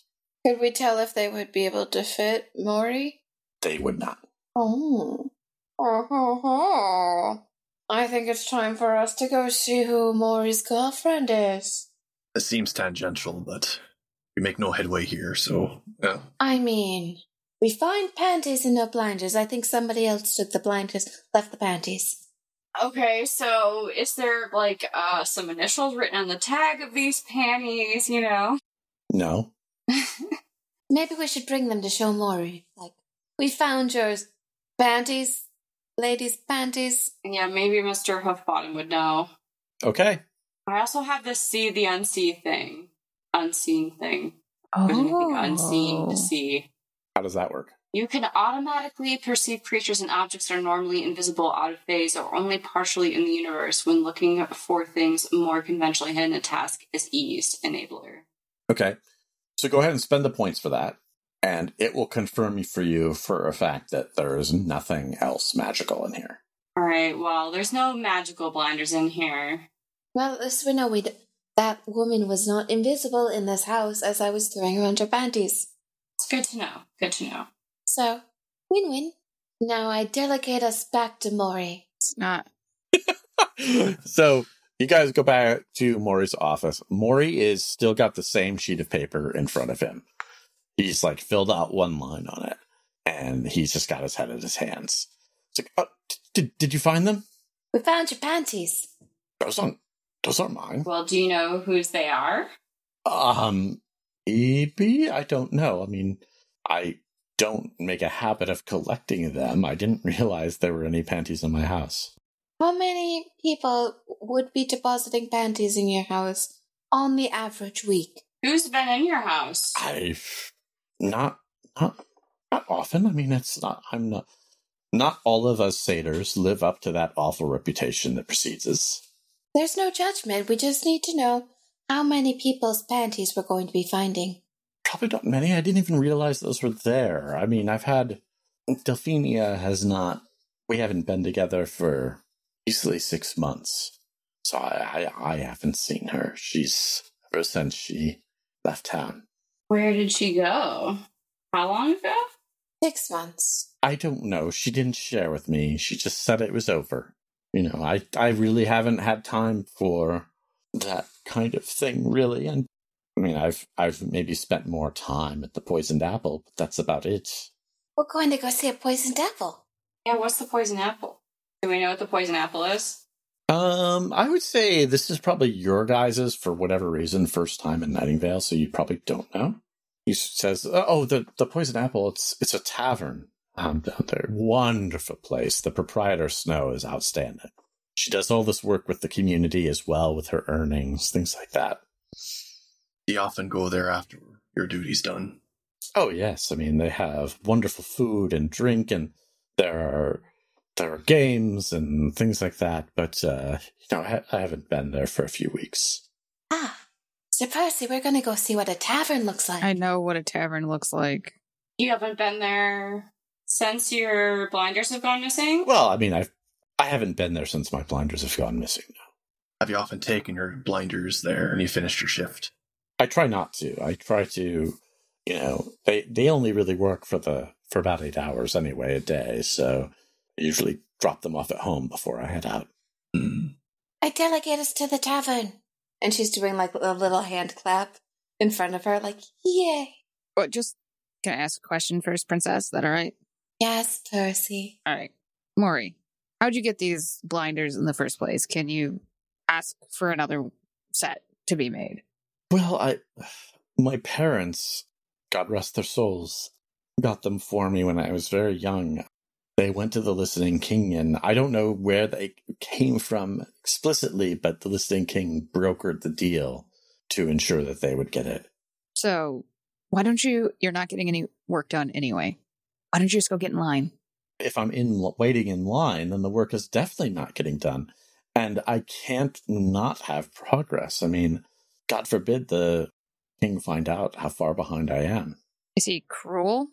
Could we tell if they would be able to fit Maury? They would not. Oh. Oh, oh, oh. I think it's time for us to go see who Maury's girlfriend is. It seems tangential, but we make no headway here, so yeah. I mean, we find panties and no blinders. I think somebody else took the blinders, left the panties. Okay, so is there like uh some initials written on the tag of these panties, you know? No. Maybe we should bring them to show Maury. Like, we found yours. Panties, ladies' panties. Yeah, maybe Mr. Hoofbottom would know. Okay. I also have this see the unseen thing. Unseen thing. Oh. There's anything unseen to see. How does that work? You can automatically perceive creatures and objects that are normally invisible, out of phase, or only partially in the universe when looking for things more conventionally hidden. A task is eased enabler. Okay. So go ahead and spend the points for that, and it will confirm for you for a fact that there is nothing else magical in here. All right. Well, there's no magical blinders in here. Well, at least we know we d- that woman was not invisible in this house as I was throwing around her panties. It's good to know. Good to know. So, win-win. Now I delegate us back to Maury. It's not. so you guys go back to Maury's office. Maury is still got the same sheet of paper in front of him. He's like filled out one line on it, and he's just got his head in his hands. It's like, oh, did did you find them? We found your panties. Those aren't those aren't mine. Well, do you know whose they are? Um, maybe I don't know. I mean, I don't make a habit of collecting them. I didn't realize there were any panties in my house. How many people would be depositing panties in your house on the average week? Who's been in your house? I've not not not often. I mean, it's not. I'm not. Not all of us satyrs live up to that awful reputation that precedes us. There's no judgment. We just need to know how many people's panties we're going to be finding. Probably not many. I didn't even realize those were there. I mean, I've had Delphinia has not. We haven't been together for easily six months, so I I, I haven't seen her. She's ever since she left town. Where did she go? How long ago? Six months. I don't know. She didn't share with me. She just said it was over. You know, I I really haven't had time for that kind of thing, really. And I mean, I've I've maybe spent more time at the Poisoned Apple, but that's about it. We're going to go see a poisoned apple. Yeah, what's the Poisoned apple? Do we know what the poison apple is? Um, I would say this is probably your guys's for whatever reason first time in Nightingale, so you probably don't know. He says, "Oh, the the Poison Apple. It's it's a tavern um, down there. Wonderful place. The proprietor Snow is outstanding. She does all this work with the community as well, with her earnings, things like that. You often go there after your duty's done. Oh yes, I mean they have wonderful food and drink, and there are there are games and things like that. But uh, you know, I, I haven't been there for a few weeks. Ah, Sir Percy, we're going to go see what a tavern looks like. I know what a tavern looks like. You haven't been there since your blinders have gone missing? Well, I mean, I've I haven't been there since my blinders have gone missing. Have you often taken your blinders there and you finished your shift? I try not to. I try to, you know, they they only really work for the for about eight hours anyway a day. So I usually drop them off at home before I head out. Hmm. I delegate us to the tavern. And she's doing like a little hand clap in front of her, like, yay. But just can I ask a question first, Princess? Is that all right? Yes, Percy. All right. Maury, how'd you get these blinders in the first place? Can you ask for another set to be made? Well, I, my parents, God rest their souls, got them for me when I was very young. They went to the Listening King, and I don't know where they came from explicitly, but the Listening King brokered the deal to ensure that they would get it. So why don't you? You're not getting any work done anyway. Why don't you just go get in line? If I'm in waiting in line, then the work is definitely not getting done, and I can't not have progress. I mean, God forbid the king find out how far behind I am. Is he cruel?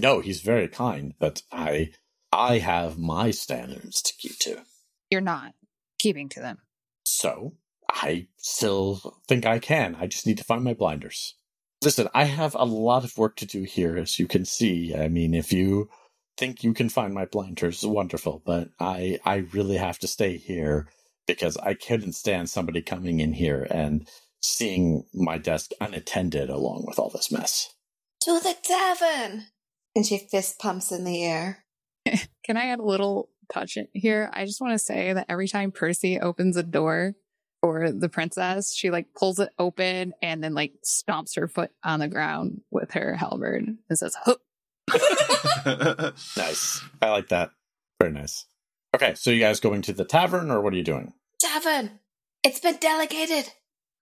No, he's very kind, but I I have my standards to keep to. You're not keeping to them. So I still think I can. I just need to find my blinders. Listen, I have a lot of work to do here, as you can see. I mean, if you think you can find my blinders, wonderful. But I, I really have to stay here because I couldn't stand somebody coming in here and seeing my desk unattended along with all this mess. To the tavern! And she fist pumps in the air. Can I add a little touch here? I just want to say that every time Percy opens a door for the princess, she like pulls it open and then like stomps her foot on the ground with her halberd and says, Hup. Nice. I like that. Very nice. Okay, so you guys going to the tavern or what are you doing? Tavern! It's been delegated!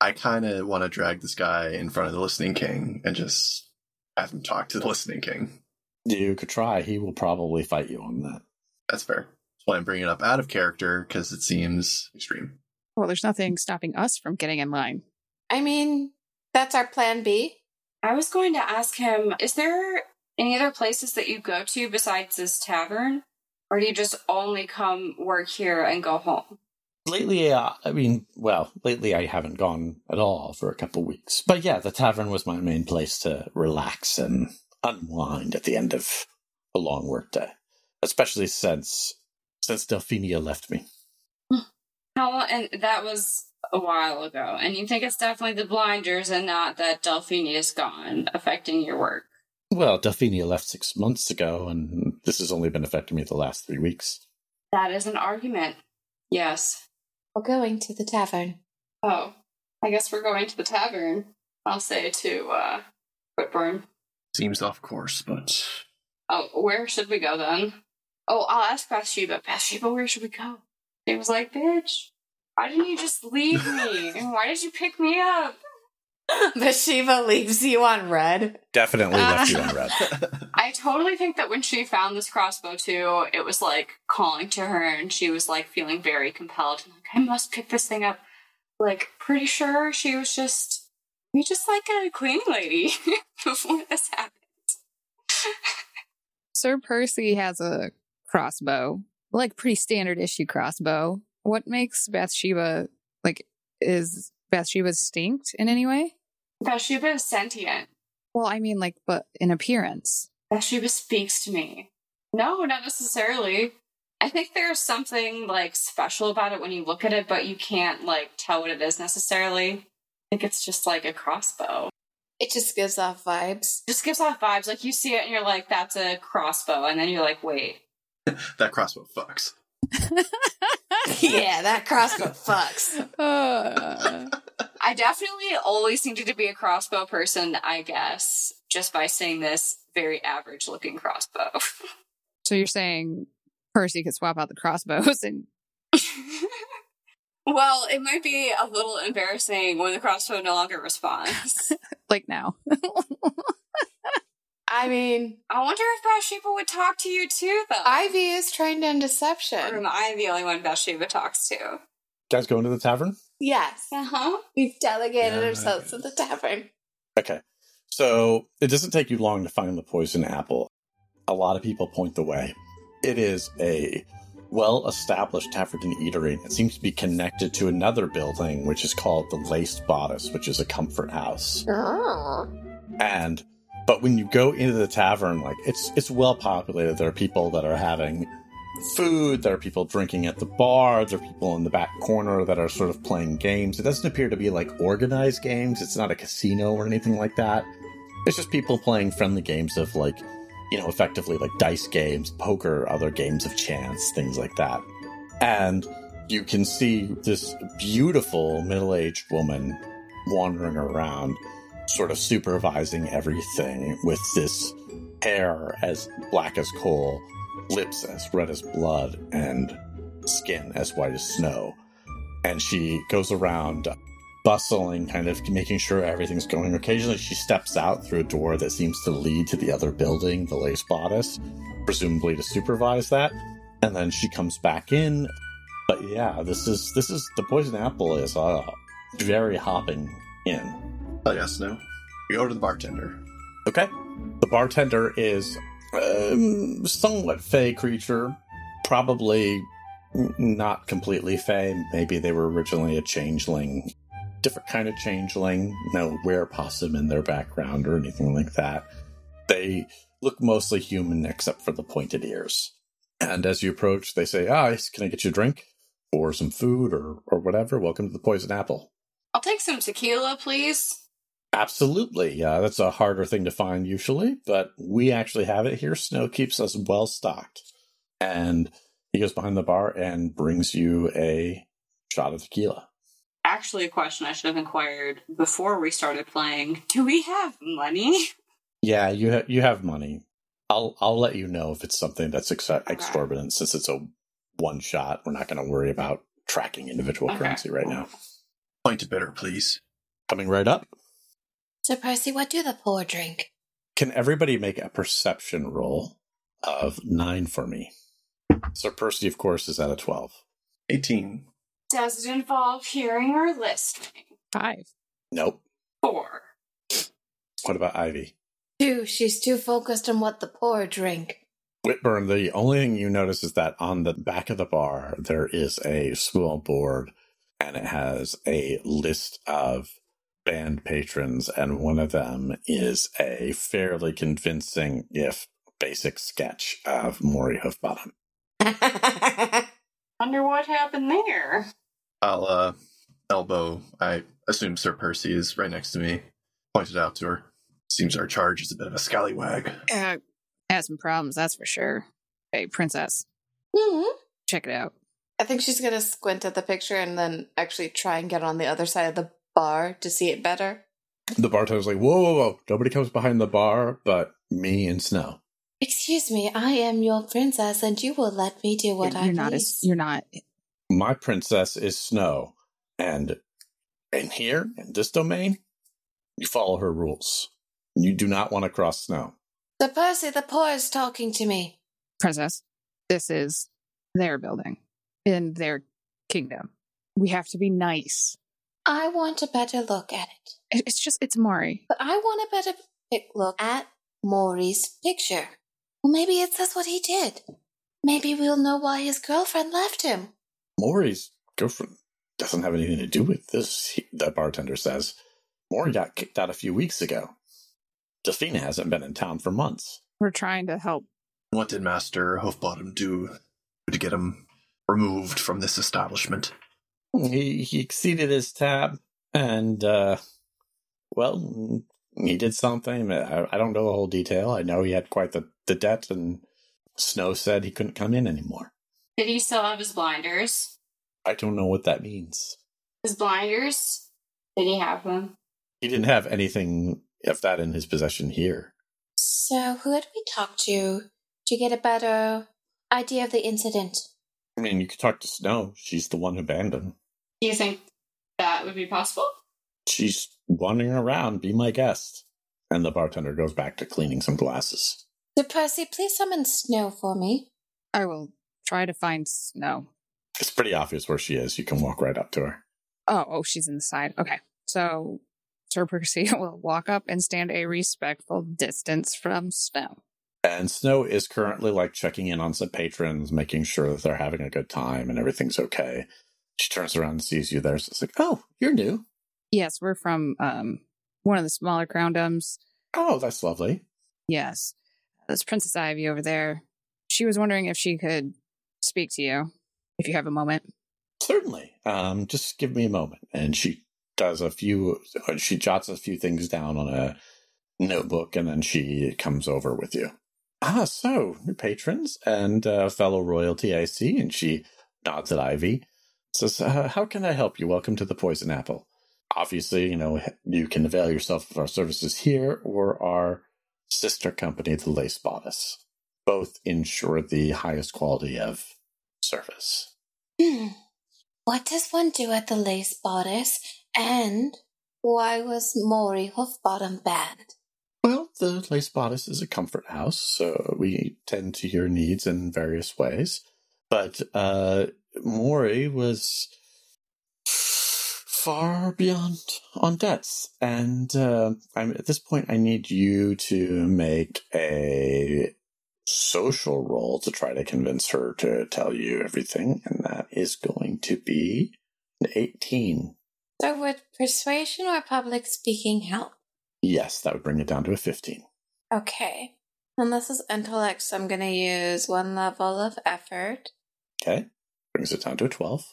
I kind of want to drag this guy in front of the Listening King and just have him talk to the Listening King. You could try. He will probably fight you on that. That's fair. That's why I'm bringing it up out of character because it seems extreme. Well, there's nothing stopping us from getting in line. I mean, that's our plan B. I was going to ask him, is there any other places that you go to besides this tavern? Or do you just only come work here and go home? Lately, uh, I mean, well, lately I haven't gone at all for a couple weeks. But yeah, the tavern was my main place to relax and unwind at the end of a long workday, especially since since Delphinia left me. How long? And that was a while ago. And you think it's definitely the blinders and not that Delphinia's gone affecting your work. Well, Delphinia left six months ago, and this has only been affecting me the last three weeks. That is an argument. Yes. We're going to the tavern. Oh, I guess we're going to the tavern. I'll say to uh, Whitburn. Seems off course, but Oh, where should we go then? Oh, I'll ask Bathsheba. Bathsheba, where should we go? He was like, bitch, why didn't you just leave me? And why did you pick me up? Bathsheba leaves you on red. Definitely left you on red. I totally think that when she found this crossbow too, it was like calling to her and she was like feeling very compelled. Like, I must pick this thing up. Like, pretty sure she was just, we just like a cleaning lady before this happened. Sir Percy has a crossbow, like pretty standard issue crossbow. What makes Bathsheba like is Bathsheba distinct in any way? Bathsheba is sentient. Well, I mean like but in appearance. Bathsheba speaks to me. No, not necessarily. I think there's something like special about it when you look at it, but you can't like tell what it is necessarily. I think it's just like a crossbow. It just gives off vibes. Just gives off vibes. Like you see it and you're like, that's a crossbow. And then you're like, wait. that crossbow fucks. yeah, that crossbow fucks. Uh, I definitely always seemed to be a crossbow person, I guess, just by seeing this very average looking crossbow. so you're saying Percy could swap out the crossbows and well, it might be a little embarrassing when the crossbow no longer responds. like now. I mean, I wonder if Bathsheba would talk to you too, though. Ivy is trained in or deception. am I the only one Bathsheba talks to? guys going to the tavern? Yes. Uh huh. We've delegated Yeah, ourselves to the tavern. Okay. So it doesn't take you long to find the poison apple. A lot of people point the way. It is a well established tavern and eatery. It seems to be connected to another building, which is called the Laced Bodice, which is a comfort house. Oh. And but when you go into the tavern, like it's it's well populated. There are people that are having food. There are people drinking at the bar. There are people in the back corner that are sort of playing games. It doesn't appear to be like organized games. It's not a casino or anything like that. It's just people playing friendly games of like, you know, effectively like dice games, poker, other games of chance, things like that. And you can see this beautiful middle aged woman wandering around, sort of supervising everything with this hair as black as coal, lips as red as blood, and skin as white as snow. And she goes around bustling, kind of making sure everything's going. Occasionally, she steps out through a door that seems to lead to the other building, the Lace Bodice, presumably to supervise that. And then she comes back in. But yeah, this is this is the poison apple is uh, very hopping in. Oh, yes, no. We go to the bartender. Okay. The bartender is um, somewhat fey creature, probably not completely fey. Maybe they were originally a changeling, different kind of changeling. No were possum in their background or anything like that. They look mostly human except for the pointed ears. And as you approach, they say, "Ah, can I get you a drink or some food or or whatever? Welcome to the Poison Apple." I'll take some tequila, please. Absolutely. Yeah, that's a harder thing to find usually, but we actually have it here. Snow keeps us well stocked. And he goes behind the bar and brings you a shot of tequila. Actually, a question I should have inquired before we started playing. Do we have money? Yeah, you ha- you have money. I'll I'll let you know if it's something that's ex- exorbitant since it's a one shot. We're not going to worry about tracking individual Okay. currency right now. Point to bitter, please. Coming right up. Sir Percy, what do the poor drink? Can everybody make a perception roll of 9 for me? Sir Percy of course is at a 12. 18. Does it involve hearing or listening? Five. Nope. Four. What about Ivy? Two, she's too focused on what the poor drink. Whitburn, the only thing you notice is that on the back of the bar, there is a swivel board and it has a list of band patrons, and one of them is a fairly convincing, if basic, sketch of Maury Hoofbottom. Wonder what happened there. I'll uh, elbow. I assume Sir Percy is right next to me. Pointed out to her. Seems our charge is a bit of a scallywag. Uh, has some problems, that's for sure. Hey, princess, hmm check it out. I think she's gonna squint at the picture and then actually try and get on the other side of the bar to see it better. The bartender's like, whoa, whoa, whoa. Nobody comes behind the bar but me and Snow. Excuse me, I am your princess, and you will let me do what you're I not. please. A, you're not. My princess is Snow. And in here, in this domain, you follow her rules. You do not want to cross Snow. Sir Percy, the poor is talking to me. princess. This is their building in their kingdom. We have to be nice. I want a better look at it. It- It's just, it's Maury. But I want a better look at Maury's picture. Well, maybe it says what he did. Maybe we'll know why his girlfriend left him. Maury's girlfriend doesn't have anything to do with this, he, the bartender says. Maury got kicked out a few weeks ago. Delphina hasn't been in town for months. We're trying to help. What did Master Hoofbottom do to get him removed from this establishment? He, he exceeded his tab, and, uh, well, he did something. I, I don't know the whole detail. I know he had quite the, the debt, and Snow said he couldn't come in anymore. Did he still have his blinders? I don't know what that means. His blinders? Did he have them? He didn't have anything of that in his possession here. So, who did we talk to to get a better idea of the incident? I mean, you could talk to Snow. She's the one who banned him. Do you think that would be possible? She's wandering around. Be my guest. And the bartender goes back to cleaning some glasses. Sir Percy, please summon Snow for me. I will try to find Snow. It's pretty obvious where she is. You can walk right up to her. Oh, oh, she's in the side. Okay. So Sir Percy will walk up and stand a respectful distance from Snow. And Snow is currently like checking in on some patrons, making sure that they're having a good time and everything's okay. She turns around and sees you there. So it's like, oh, you're new. Yes, we're from um one of the smaller groundums. Oh, that's lovely. Yes. There's Princess Ivy over there. She was wondering if she could speak to you if you have a moment. Certainly. Um, just give me a moment. And she does a few, uh, she jots a few things down on a notebook and then she comes over with you. Ah, so, your patrons and uh, fellow royalty, I see. And she nods at Ivy. Says, uh, How can I help you? Welcome to the Poison Apple. Obviously, you know, you can avail yourself of our services here or our sister company, the Lace Bodice. Both ensure the highest quality of service. Hmm. What does one do at the lace bodice? And why was Maury Hoofbottom banned? Well, the Lace Bodice is a comfort house, so we tend to your needs in various ways. But uh, Maury was far beyond on debts, and uh, I'm at this point. I need you to make a social roll to try to convince her to tell you everything, and that is going to be 18. So would persuasion or public speaking help? Yes, that would bring it down to a 15. Okay. And this is intellect, so I'm going to use one level of effort. Okay, brings it down to a 12.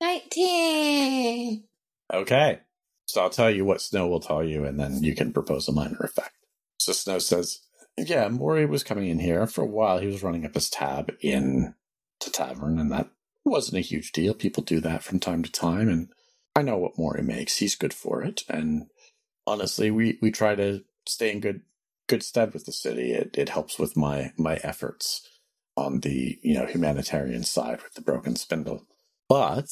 19! Okay. So I'll tell you what Snow will tell you, and then you can propose a minor effect. So Snow says, Yeah, Maury was coming in here. For a while, he was running up his tab in the tavern, and that wasn't a huge deal. People do that from time to time, and I know what Maury makes. He's good for it. And honestly, we, we try to stay in good good stead with the city. It it helps with my my efforts on the, you know, humanitarian side with the broken spindle. But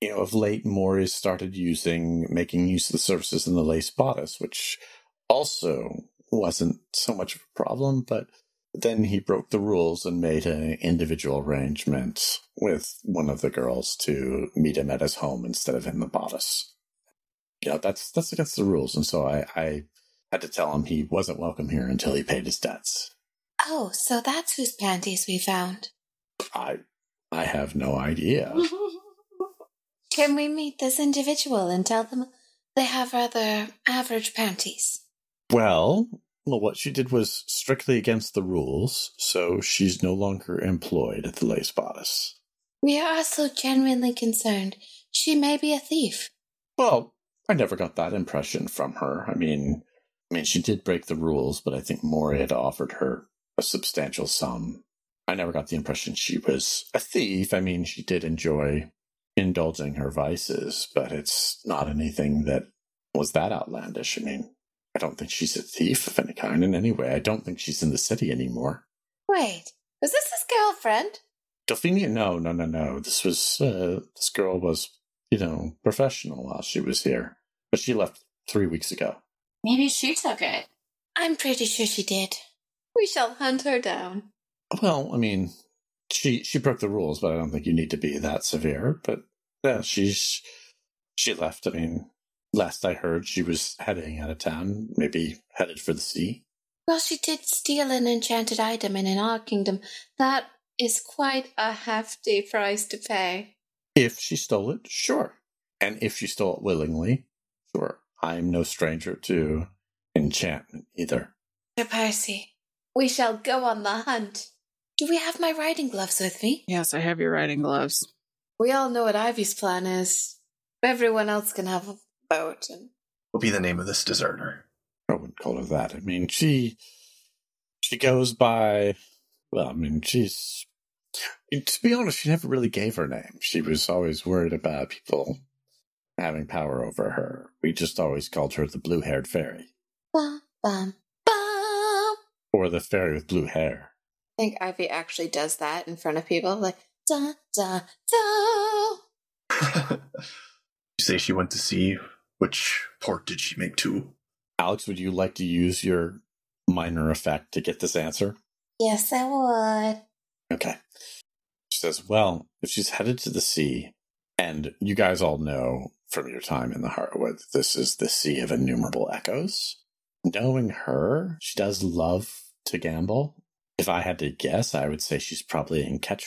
you know, of late, Maury's started using, making use of the services in the lace bodice, which also wasn't so much of a problem, but then he broke the rules and made an individual arrangement with one of the girls to meet him at his home instead of in the bodice. You know, that's, that's against the rules. And so I, I had to tell him he wasn't welcome here until he paid his debts. Oh, so that's whose panties we found. I, I have no idea. Mm-hmm. Can we meet this individual and tell them they have rather average panties? Well, well, what she did was strictly against the rules, so she's no longer employed at the lace bodice. We are also genuinely concerned. She may be a thief. Well, I never got that impression from her. I mean, I mean, she did break the rules, but I think Maury had offered her a substantial sum. I never got the impression she was a thief. I mean, she did enjoy indulging her vices, but it's not anything that was that outlandish. I mean, I don't think she's a thief of any kind in any way. I don't think she's in the city anymore. Wait, was this his girlfriend? Delphine, no, no, no, no. This was, uh, this girl was, you know, professional while she was here. But she left three weeks ago. Maybe she took it. I'm pretty sure she did. We shall hunt her down. Well, I mean, she she broke the rules, but I don't think you need to be that severe. But yeah, she's she left. I mean, last I heard, she was heading out of town, maybe headed for the sea. Well, she did steal an enchanted item and in our kingdom. That is quite a hefty price to pay. If she stole it, sure, and if she stole it willingly, sure. I'm no stranger to enchantment either. Sir Percy, We shall go on the hunt. do we have my riding gloves with me? Yes, I have your riding gloves. We all know what Ivy's plan is. Everyone else can have a boat and Will be the name of this deserter. I wouldn't call her that. I mean, she she goes by. Well, I mean, she's. To be honest, she never really gave her name. She was always worried about people having power over her. We just always called her the blue-haired fairy, Bum, bum, bum. or the fairy with blue hair. I think Ivy actually does that in front of people. Like, Da, da, da. you say she went to sea. Which port did she make to? Alex, would you like to use your minor effect to get this answer? Yes, I would. Okay. She says, Well, if she's headed to the sea, and you guys all know from your time in the Heartwood, that this is the sea of innumerable echoes. Knowing her, she does love to gamble. If I had to guess, I would say she's probably in Catch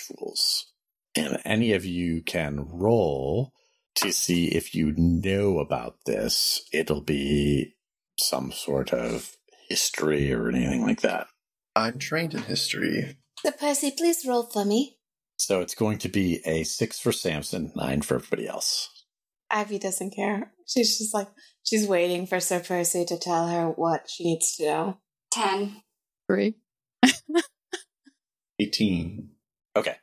Fools. And any of you can roll to see if you know about this. It'll be some sort of history or anything like that. I'm trained in history. Sir Percy, please roll for me. So it's going to be a six for Samson, nine for everybody else. Ivy doesn't care. She's just like, she's waiting for Sir Percy to tell her what she needs to know. Ten. Three. 18. Okay.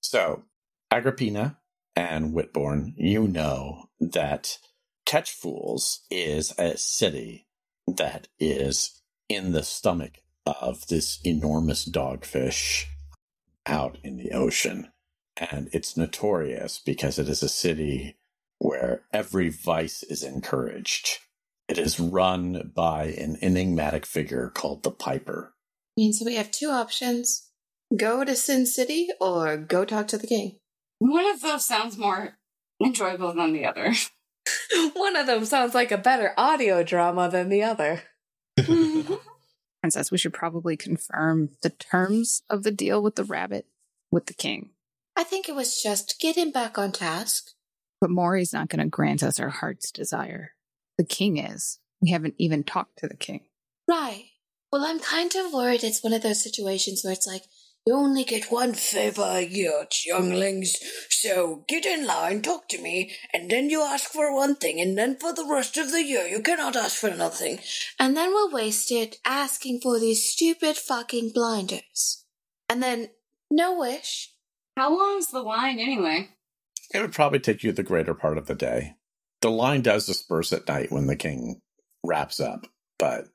So, Agrippina and Whitburn, you know that Catchfools is a city that is in the stomach of this enormous dogfish out in the ocean. And it's notorious because it is a city where every vice is encouraged. It is run by an enigmatic figure called the Piper. I mean, so we have two options go to Sin City or go talk to the king. One of those sounds more enjoyable than the other. One of them sounds like a better audio drama than the other. Princess, we should probably confirm the terms of the deal with the rabbit with the king. I think it was just get him back on task. But Maury's not going to grant us our heart's desire. The king is. We haven't even talked to the king. Right. Well, I'm kind of worried it's one of those situations where it's like, you only get one favor a year, younglings. So get in line, talk to me, and then you ask for one thing, and then for the rest of the year you cannot ask for another thing. And then we'll waste it asking for these stupid fucking blinders. And then no wish. How long's the line anyway? It would probably take you the greater part of the day. The line does disperse at night when the king wraps up, but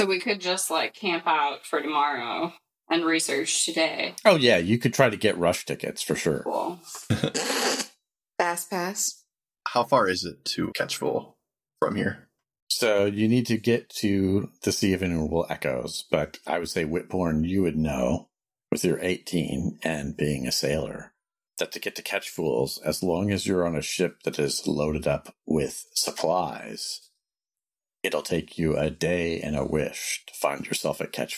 So we could just like camp out for tomorrow and research today. oh yeah, you could try to get rush tickets for sure. Cool. Fast pass. How far is it to Catchful from here? So you need to get to the Sea of Innumerable Echoes, but I would say Whitburn, you would know with your 18 and being a sailor that to get to Catch Fools, as long as you're on a ship that is loaded up with supplies, it'll take you a day and a wish to find yourself at Catch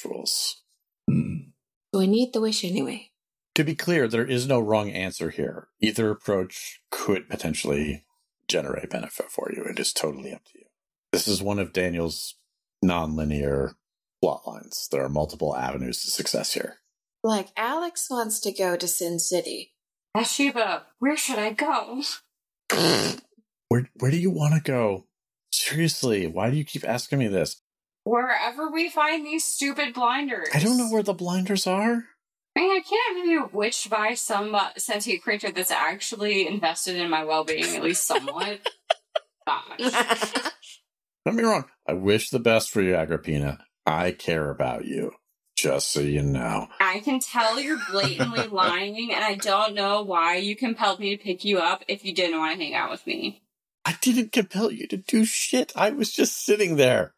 Fools. Hmm. We need the wish anyway. To be clear, there is no wrong answer here. Either approach could potentially generate benefit for you. It is totally up to you. This is one of Daniel's non-linear plot lines. There are multiple avenues to success here. Like, Alex wants to go to Sin City. Bathsheba, where should I go? Where where do you want to go? Seriously, why do you keep asking me this? Wherever we find these stupid blinders. I don't know where the blinders are. I mean, I can't be witched by some uh, sentient creature that's actually invested in my well-being, at least somewhat. Gosh. Don't be wrong. I wish the best for you, Agrippina. I care about you. Just so you know. I can tell you're blatantly lying, and I don't know why you compelled me to pick you up if you didn't want to hang out with me. I didn't compel you to do shit. I was just sitting there.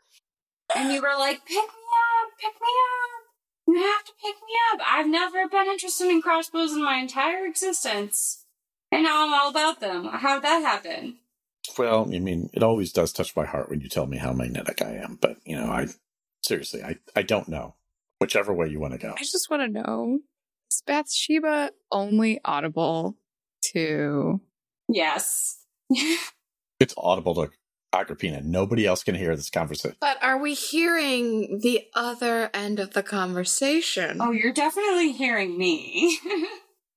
And you were like, pick me up, pick me up. You have to pick me up. I've never been interested in crossbows in my entire existence. And now I'm all about them. How'd that happen? Well, I mean, it always does touch my heart when you tell me how magnetic I am, but you know, I seriously, I, I don't know. Whichever way you want to go. I just want to know is Bathsheba only audible to. Yes. It's audible to Agrippina. Nobody else can hear this conversation. But are we hearing the other end of the conversation? oh, you're definitely hearing me.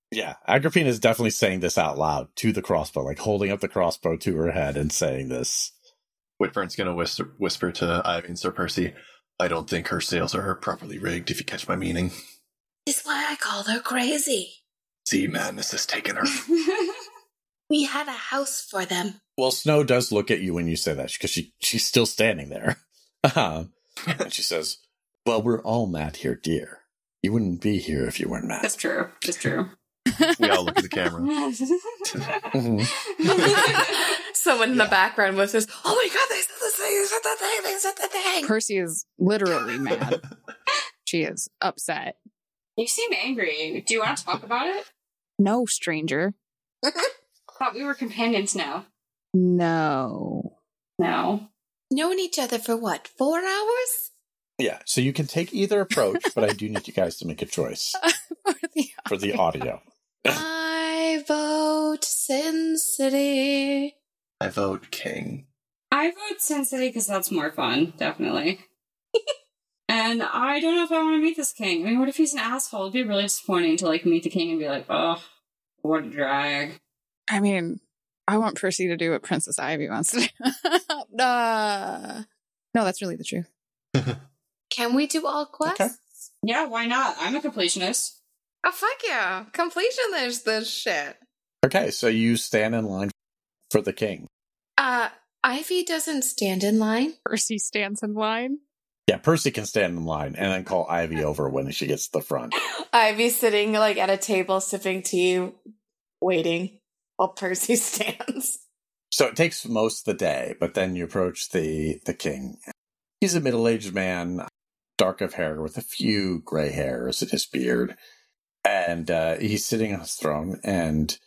Yeah, Agrippina is definitely saying this out loud to the crossbow, like holding up the crossbow to her head and saying this. Whitburn's gonna whisper, whisper to Ivy and Sir Percy, I don't think her sails are properly rigged, if you catch my meaning. Is why I call her crazy. Sea madness has taken her. We had a house for them. Well, Snow does look at you when you say that because she she's still standing there, um, and she says, "Well, we're all mad here, dear. You wouldn't be here if you weren't mad." That's true. That's true. we all look at the camera. Someone in the background was just, oh my god, they said the thing, they said the thing, they said the thing. Percy is literally mad. She is upset. you seem angry. Do you want to talk about it? No, stranger. Thought we were companions now. No. No. Known each other for what, four hours? Yeah, so you can take either approach, but I do need you guys to make a choice For the- for the audio. I vote Sin City. I vote king. I vote Sin City because that's more fun, definitely. and I don't know if I want to meet this king. I mean, what if he's an asshole? It'd be really disappointing to like meet the king and be like, oh, What a drag. I mean, I want Percy to do what Princess Ivy wants to do. uh, no, that's really the truth. Can we do all quests? Okay. Yeah, why not? I'm a completionist. Oh fuck yeah! Completion there's this shit. Okay, so you stand in line for the king. Uh Ivy doesn't stand in line. Percy stands in line. Yeah, Percy can stand in line and then call Ivy over when she gets to the front. Ivy's sitting like at a table sipping tea, waiting while Percy stands. So it takes most of the day, but then you approach the the king. He's a middle aged man, dark of hair with a few gray hairs in his beard, and uh, he's sitting on his throne. And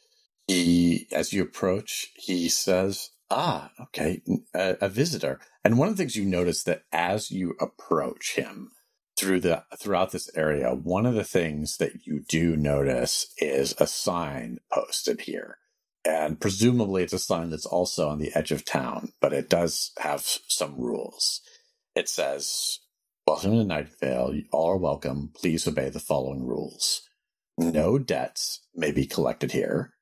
he, as you approach, he says, "Ah, okay, a, a visitor." And one of the things you notice that as you approach him through the throughout this area, one of the things that you do notice is a sign posted here and presumably it's a sign that's also on the edge of town, but it does have some rules. It says, Welcome to Night Vale. You all are welcome. Please obey the following rules. No debts may be collected here.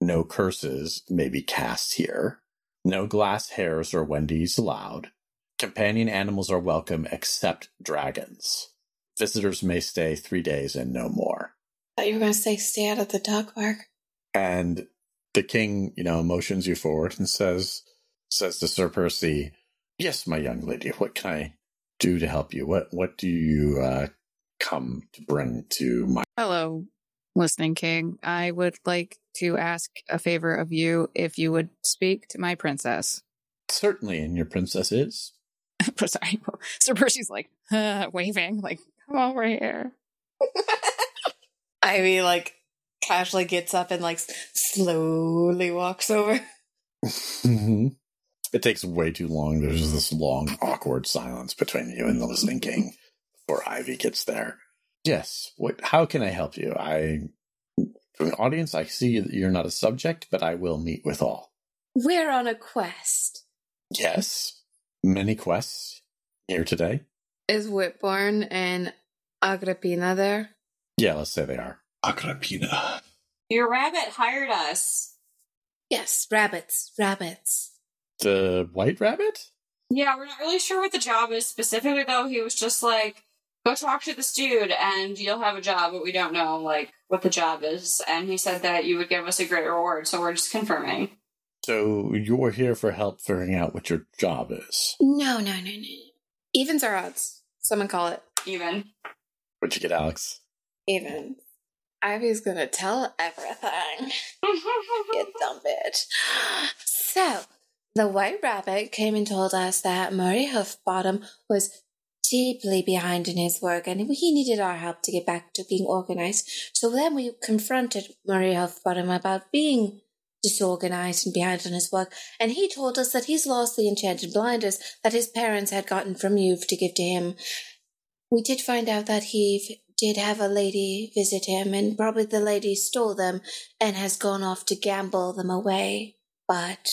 No curses may be cast here. No glass hairs or Wendy's allowed. Companion animals are welcome except dragons. Visitors may stay three days and no more. thought you were gonna say stay out of the dog park. and the king, you know, motions you forward and says says to Sir Percy, "Yes, my young lady, what can I do to help you? What what do you uh, come to bring to my?" Hello, listening king. I would like to ask a favor of you if you would speak to my princess. Certainly, and your princess is. Sorry, Sir Percy's like uh, waving, like come over here. I mean, like casually gets up and like slowly walks over. Mhm. It takes way too long. There's this long, awkward silence between you and the listening king before Ivy gets there. Yes. What? How can I help you? I, from the audience, I see that you're not a subject, but I will meet with all. We're on a quest. Yes. Many quests here today. Is Whitburn and Agrippina there? Yeah, let's say they are. Agrippina. Your rabbit hired us. Yes, rabbits, rabbits. The white rabbit? Yeah, we're not really sure what the job is specifically, though. He was just like, go talk to this dude and you'll have a job, but we don't know, like, what the job is. And he said that you would give us a great reward, so we're just confirming. So you're here for help figuring out what your job is. No, no, no, no. Evens are odds. Someone call it Even. What'd you get, Alex? evens. Ivy's gonna tell everything. You dumb bitch. So, the White Rabbit came and told us that Maury Hoofbottom was deeply behind in his work and he needed our help to get back to being organized. So then we confronted Maury Hoofbottom about being disorganized and behind on his work, and he told us that he's lost the enchanted blinders that his parents had gotten from you to give to him. We did find out that he did have a lady visit him, and probably the lady stole them and has gone off to gamble them away. But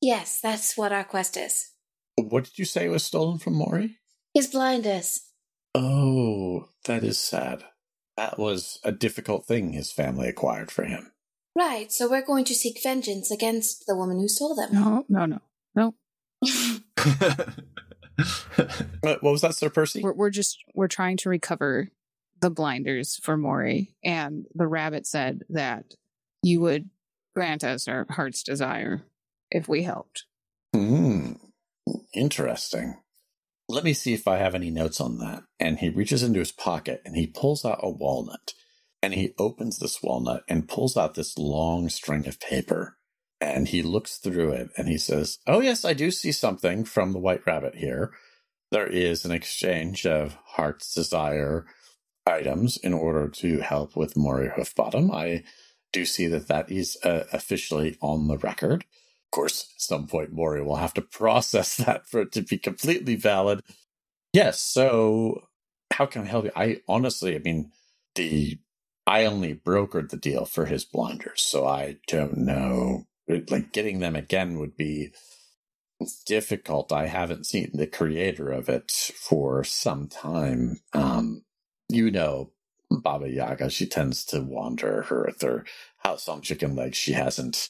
yes, that's what our quest is. What did you say was stolen from Maury? His blinders. Oh, that is sad. That was a difficult thing his family acquired for him. Right, so we're going to seek vengeance against the woman who stole them. No, no, no, no. What was that, Sir Percy? We're, we're just we're trying to recover the blinders for Maury, and the rabbit said that you would grant us our heart's desire if we helped. Hmm. Interesting. Let me see if I have any notes on that. And he reaches into his pocket and he pulls out a walnut. And he opens this walnut and pulls out this long string of paper. And he looks through it and he says, Oh, yes, I do see something from the White Rabbit here. There is an exchange of heart's desire items in order to help with Maury Hoofbottom. I do see that that is uh, officially on the record. Of course, at some point, Maury will have to process that for it to be completely valid. Yes, so how can I help you? I honestly, I mean, the I only brokered the deal for his blinders, so I don't know. Like getting them again would be difficult. I haven't seen the creator of it for some time. Um, you know, Baba Yaga, she tends to wander her with her House on Chicken Legs. She hasn't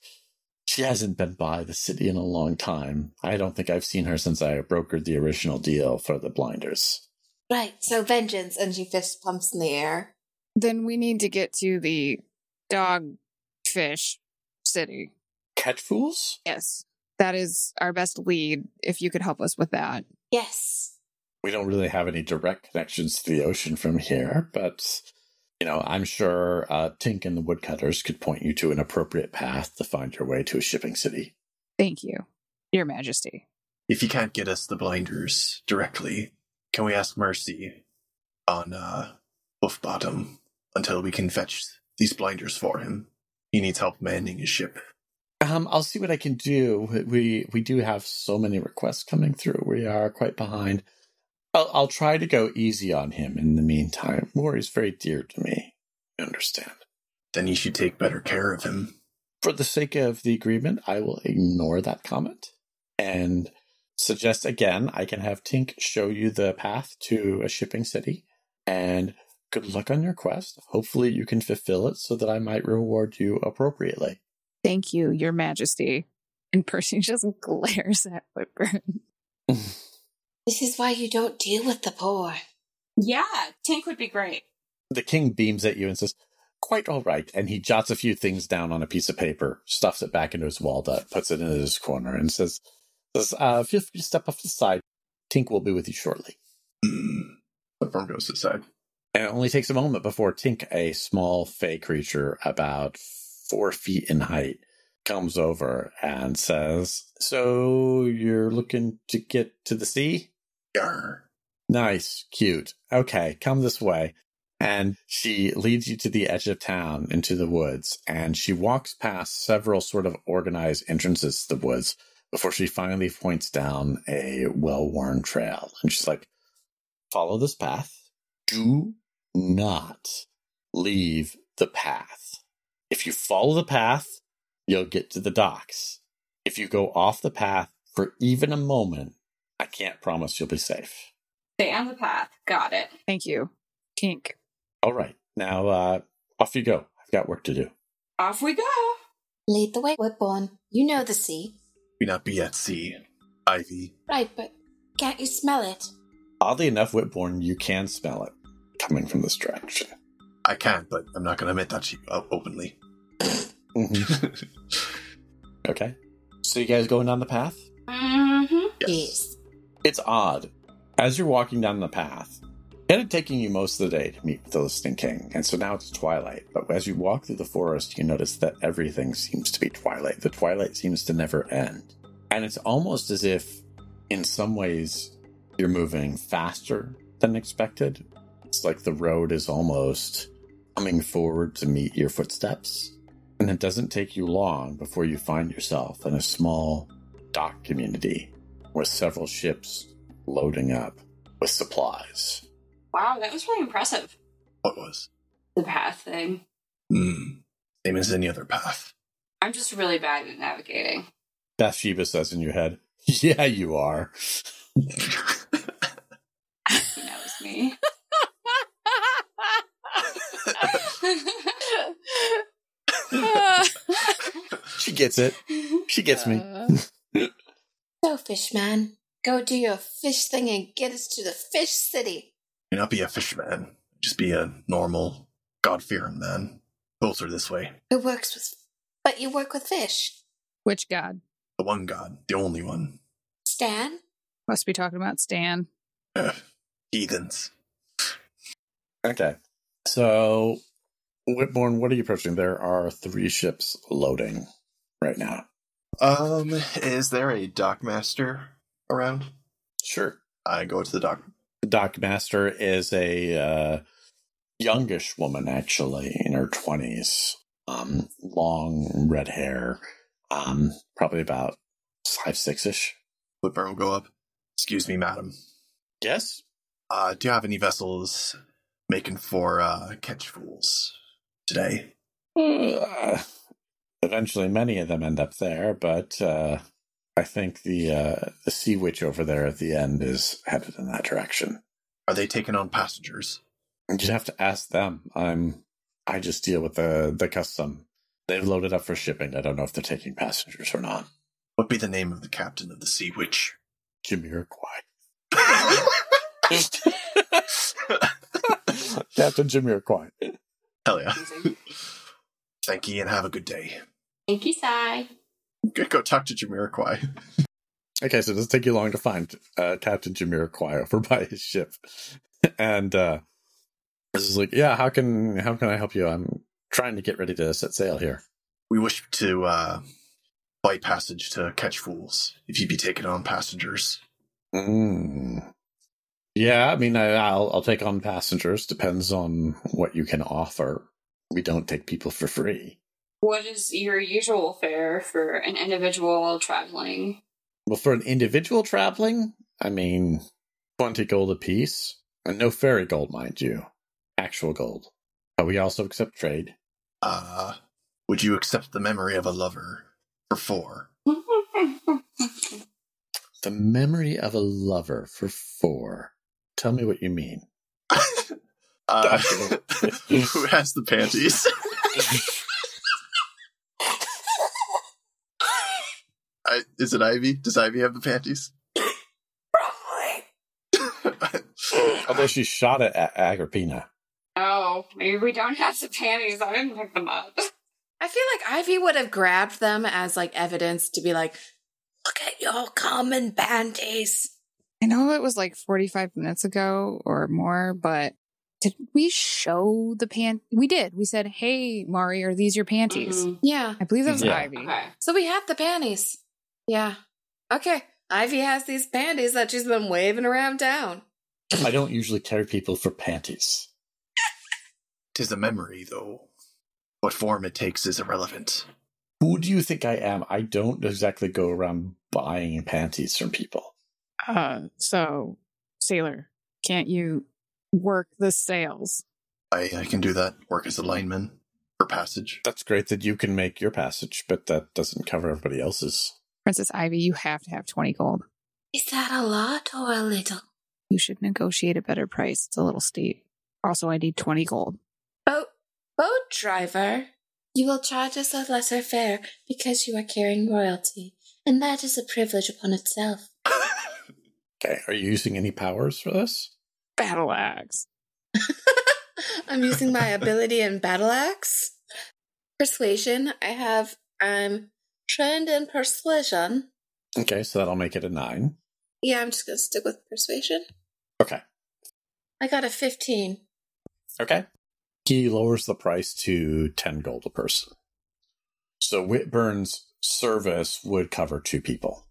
she hasn't been by the city in a long time. I don't think I've seen her since I brokered the original deal for the blinders. Right, so vengeance, and she fist pumps in the air. Then we need to get to the dog fish city. Catch fools? Yes. That is our best lead, if you could help us with that. Yes. We don't really have any direct connections to the ocean from here, but you know, I'm sure uh, Tink and the woodcutters could point you to an appropriate path to find your way to a shipping city. Thank you, Your Majesty. If you can't get us the blinders directly, can we ask mercy on uh, Buff Bottom until we can fetch these blinders for him? He needs help manning his ship. Um, I'll see what I can do. We we do have so many requests coming through. We are quite behind. I'll, I'll try to go easy on him in the meantime. Maury's very dear to me. You understand? Then you should take better care of him. For the sake of the agreement, I will ignore that comment and suggest again I can have Tink show you the path to a shipping city. And good luck on your quest. Hopefully, you can fulfill it so that I might reward you appropriately. Thank you, Your Majesty. And Percy just glares at Whitburn. This is why you don't deal with the poor. Yeah, Tink would be great. The king beams at you and says, Quite all right. And he jots a few things down on a piece of paper, stuffs it back into his walnut, puts it in his corner, and says, says uh, Feel free to step off the side. Tink will be with you shortly. The firm goes to the side. And it only takes a moment before Tink, a small fey creature about four feet in height, comes over and says, So you're looking to get to the sea? Yarr. Nice, cute. Okay, come this way. And she leads you to the edge of town into the woods, and she walks past several sort of organized entrances to the woods before she finally points down a well worn trail. And she's like, Follow this path. Do not leave the path. If you follow the path, you'll get to the docks. If you go off the path for even a moment, I can't promise you'll be safe. Stay on the path. Got it. Thank you, Tink. All right, now uh, off you go. I've got work to do. Off we go. Lead the way, Whitburn. You know the sea. We not be at sea. Ivy. Right, but can't you smell it? Oddly enough, Whitburn, you can smell it coming from this direction. I can't, but I'm not going to admit that to you uh, openly. Mhm. okay. So you guys going down the path? Mm-hmm. Yes. It's odd. As you're walking down the path, it had taken you most of the day to meet with the listening king, and so now it's twilight. But as you walk through the forest, you notice that everything seems to be twilight. The twilight seems to never end. And it's almost as if, in some ways, you're moving faster than expected. It's like the road is almost coming forward to meet your footsteps. And it doesn't take you long before you find yourself in a small dock community with several ships loading up with supplies. Wow, that was really impressive. What was? The path thing. Hmm. Same as any other path. I'm just really bad at navigating. Bathsheba says in your head, Yeah, you are. He knows me. She gets it. She gets me. So, fishman, go do your fish thing and get us to the fish city. May not be a fisherman. Just be a normal, God fearing man. Both are this way. It works with. But you work with fish. which god? The one God, the only one. Stan? Must be talking about Stan. Ugh. Heathens. Okay. So, Whitburn, what are you approaching? There are three ships loading right now. Um, is there a dockmaster around? Sure. I go to the dock. The dockmaster is a uh, youngish woman, actually, in her 20s. Um, long red hair, um, probably about five, six ish. Whitburn will go up. Excuse me, madam. Yes? Uh, do you have any vessels making for uh, catch fools today? Uh, eventually, many of them end up there, but uh, I think the uh, the sea witch over there at the end is headed in that direction. Are they taking on passengers? You'd have to ask them. I'm I just deal with the the custom They've loaded up for shipping. I don't know if they're taking passengers or not. What be the name of the captain of the Sea Witch? Jamiroquai. Captain Jamiroquai. Hell yeah. Thank you and have a good day. Thank you, Sai. Go, go talk to Jamiroquai. Okay, so it doesn't take you long to find uh, Captain Jamiroquai over by his ship, and uh, this is like, yeah, how can how can I help you? I'm trying to get ready to set sail here. We wish to uh, buy passage to catch fools. If you'd be taking on passengers. Mm. Yeah, I mean, I'll I'll take on passengers. Depends on what you can offer. We don't take people for free. What is your usual fare for an individual traveling? Well, for an individual traveling, I mean, twenty gold apiece, and no fairy gold, mind you, actual gold. But we also accept trade. Uh, would you accept the memory of a lover for four? The memory of a lover for four. Tell me what you mean. Uh, who has the panties? I, is it Ivy? Does Ivy have the panties? Probably. Although she shot it at Agrippina. oh, maybe we don't have the panties. I didn't pick them up. I feel like Ivy would have grabbed them as like evidence to be like, Look at your common panties. I know it was like 45 minutes ago or more, but did we show the pant? We did. We said, hey, Maury, are these your panties? Mhm. yeah. I believe that was Yeah. Ivy. Okay. So we have the panties. Yeah. Okay. Ivy has these panties that she's been waving around town. I don't usually carry people for panties. Tis a memory, though. What form it takes is irrelevant. Who do you think I am? I don't exactly go around buying panties from people. Uh, so, Sailor, can't you work the sails? I, I can do that. Work as a lineman for passage. That's great that you can make your passage, but that doesn't cover everybody else's. Princess Ivy, you have to have 20 gold. Is that a lot or a little? You should negotiate a better price. It's a little steep. Also, I need 20 gold. Boat, boat driver, you will charge us a lesser fare because you are carrying royalty, and that is a privilege upon itself. Okay, are you using any powers for this? Battle axe. I'm using my ability in battle axe. Persuasion. I have I'm trained in persuasion. Okay, so that'll make it a nine. Yeah, I'm just gonna stick with persuasion. Okay. I got a 15. Okay. He lowers the price to 10 gold a person. So Whitburn's service would cover two people.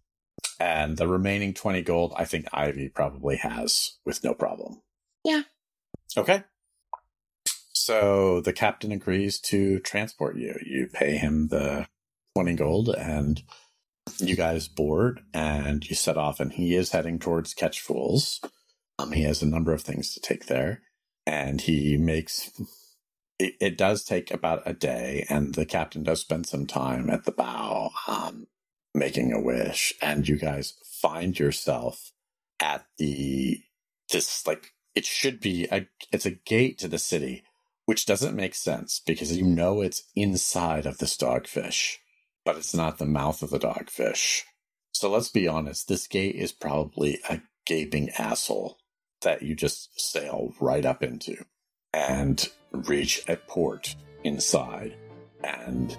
And the remaining 20 gold, I think Ivy probably has with no problem. Yeah. Okay. So the captain agrees to transport you. You pay him the 20 gold and you guys board and you set off and he is heading towards Catch Fools. Um, he has a number of things to take there and he makes it, it does take about a day and the captain does spend some time at the bow um, making a wish and you guys find yourself at the this like it should be a it's a gate to the city which doesn't make sense because you know it's inside of this dogfish but it's not the mouth of the dogfish so let's be honest this gate is probably a gaping asshole that you just sail right up into and reach a port inside. And